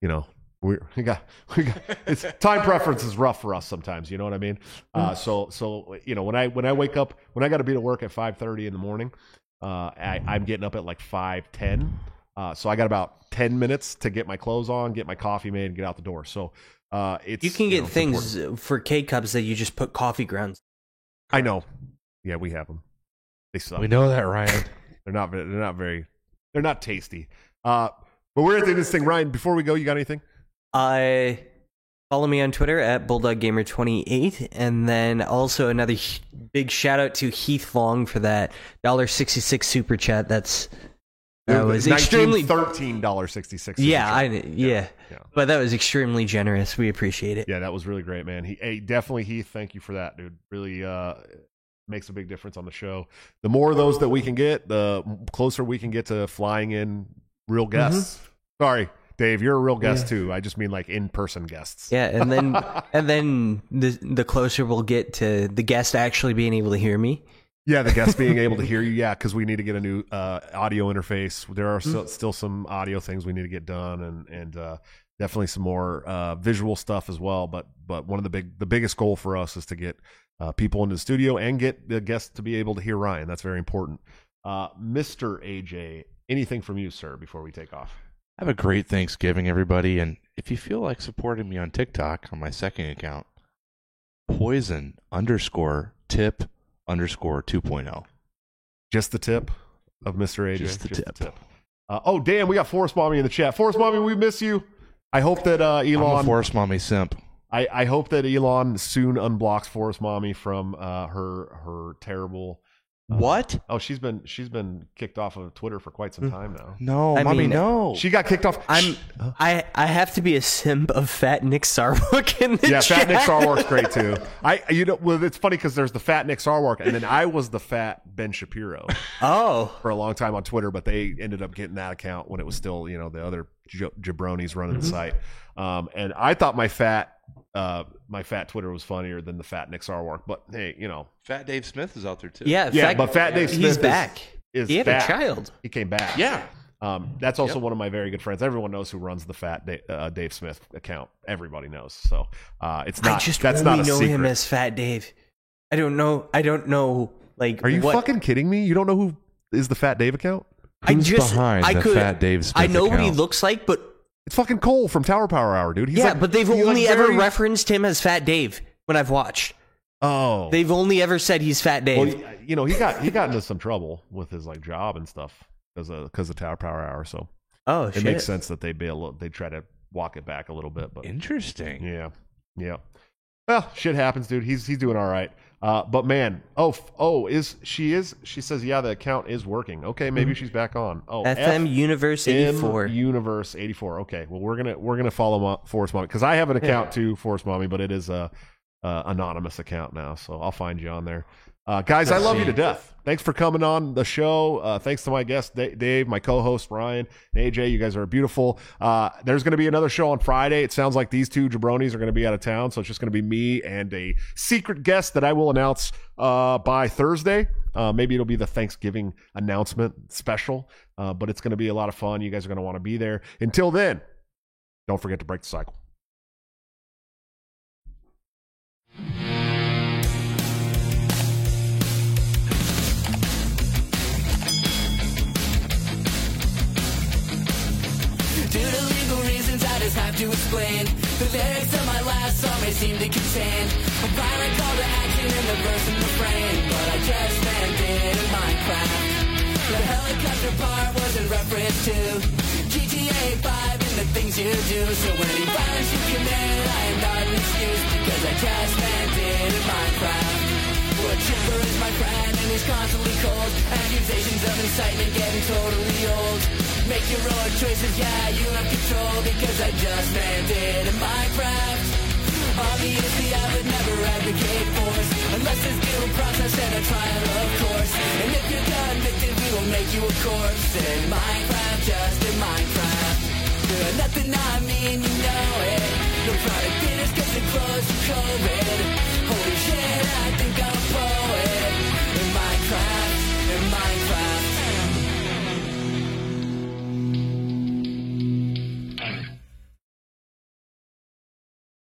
A: you know, we're, we got we got it's time preference is rough for us sometimes. You know what I mean? Uh, so so you know when I when I wake up when I got to be to work at five thirty in the morning, uh, I, I'm getting up at like five ten. Uh, so I got about ten minutes to get my clothes on, get my coffee made, and get out the door. So uh, it's
D: You can get
A: know,
D: things
A: important.
D: for K cups that you just put coffee grounds.
A: I know. Yeah, we have them. They suck.
B: We know that, Ryan.
A: They're not. They're not very. They're not tasty. Uh, but we're at the end of this thing. Ryan, before we go, you got anything?
D: I follow me on Twitter at BulldogGamer28, and then also another big shout out to Heath Long for that dollar sixty six super chat. That's that was extremely
A: thirteen dollars sixty six.
D: yeah, I yeah.
A: yeah.
D: but that was extremely generous. We appreciate it.
A: Yeah, that was really great, man. He hey, definitely Heath, thank you for that, dude. Really uh makes a big difference on the show. The more of those that we can get, the closer we can get to flying in real guests. Sorry, Dave, you're a real guest
D: Mm-hmm. Yeah.
A: too. I just mean like in-person guests.
D: Yeah, and then and then the the closer we'll get to the guest actually being able to hear me.
A: Yeah, the guests being able to hear you. Yeah, because we need to get a new uh, audio interface. There are
D: Mm-hmm.
A: still, still some audio things we need to get done, and and uh, definitely some more uh, visual stuff as well. But but one of the big the biggest goal for us is to get uh, people into the studio and get the guests to be able to hear Ryan. That's very important. Uh, Mister AJ, anything from you, sir, before we take off?
B: Have a great Thanksgiving, everybody. And if you feel like supporting me on TikTok on my second account, poison underscore tip underscore oh. 2.0.
A: Just the tip of Mister AJ.
B: Just the tip.
A: Uh, oh damn, we got Forest Mommy in the chat. Forest Mommy, we miss you. I hope that uh,
B: I'm a
A: Elon.
B: Forest Mommy simp.
A: I, I hope that Elon soon unblocks Forest Mommy from uh, her her terrible. Uh,
B: What?
A: Oh, she's been she's been kicked off of Twitter for quite some time now.
B: No,
D: I
B: mommy,
D: mean-
B: no.
A: She got kicked off.
D: I'm I I have to be a simp of Fat Nick Sarwark in the
A: yeah,
D: chat.
A: Fat Nick Sarwark's great too. I you know well it's funny because there's the Fat Nick Sarwark and then I was the Fat Ben Shapiro
D: Oh,
A: for a long time on Twitter, but they ended up getting that account when it was still you know the other j- jabronis running the site. Um, and I thought my fat uh, my fat Twitter was funnier than the Fat Nick Sarwark, but hey, you know
B: Fat Dave Smith is out there too.
D: yeah,
A: Yeah,
D: Fat-
A: but Fat Dave Smith
D: he's
A: is-
D: back.
A: is
D: he had
A: back.
D: a child.
A: He came back.
B: Yeah.
A: Um, that's also
B: Yep.
A: one of my very good friends. Everyone knows who runs the Fat Dave, uh, Dave Smith account. Everybody knows. So uh, it's not.
D: I just
A: that's
D: only
A: not a
D: know
A: secret.
D: him as Fat Dave. I don't know. I don't know. Like,
A: Are you
D: what,
A: fucking kidding me? You don't know who is the Fat Dave account?
D: I just
B: behind
D: I
B: the
D: could.
B: Fat Dave Smith
D: I know what he looks like, but
A: It's fucking Cole from Tower Power Hour, dude. He's
D: yeah,
A: like-
D: but they've
A: he's like
D: only ever
A: very-
D: referenced him as Fat Dave when I've watched.
A: Oh,
D: They've only ever said he's Fat Dave.
A: well, you know, he got he got into some trouble with his like job and stuff because of because of Tower Power Hour. So
D: oh
A: it
D: shit!
A: makes sense that they be a little, they try to walk it back a little bit, but
B: Interesting.
A: Yeah, yeah. Well, shit happens, dude. He's he's doing all right. Uh, but man, oh f- oh, is she is she says yeah the account is working. Okay, maybe she's back on. Oh,
D: FM Universe eighty four.
A: Universe eighty four. Okay, well we're gonna we're gonna follow Mo- Forest Mommy because I have an account too, Forest Mommy, but it is a, a anonymous account now, so I'll find you on there. Uh, guys, I love you to death. Thanks for coming on the show. Uh, thanks to my guest Da- Dave, my co-host Ryan, and AJ. You guys are beautiful. Uh, there's going to be another show on Friday. It sounds like these two jabronis are going to be out of town, so it's just going to be me and a secret guest that I will announce uh, by Thursday. Uh, maybe it'll be the Thanksgiving announcement special, uh, but it's going to be a lot of fun. You guys are going to want to be there. Until then, don't forget to break the cycle.
I: To explain. The lyrics of my last song may seem to contain a violent call to action in the verse and refrain, but I just it in Minecraft. The helicopter part was in reference to GTA 5 and the things you do. So any violence you commit, I am not an excuse because I just it in Minecraft. Is my friend and he's constantly cold. Accusations of incitement getting totally old. Make your own choices, yeah, you have control because I just it in Minecraft. Obviously, I would never advocate force unless there's due process and a trial, of course. And if you're convicted, we will make you a corpse in Minecraft, just in Minecraft. Nothing I mean, you know it. No product dinners cause COVID. Holy shit, I think I'm a poet.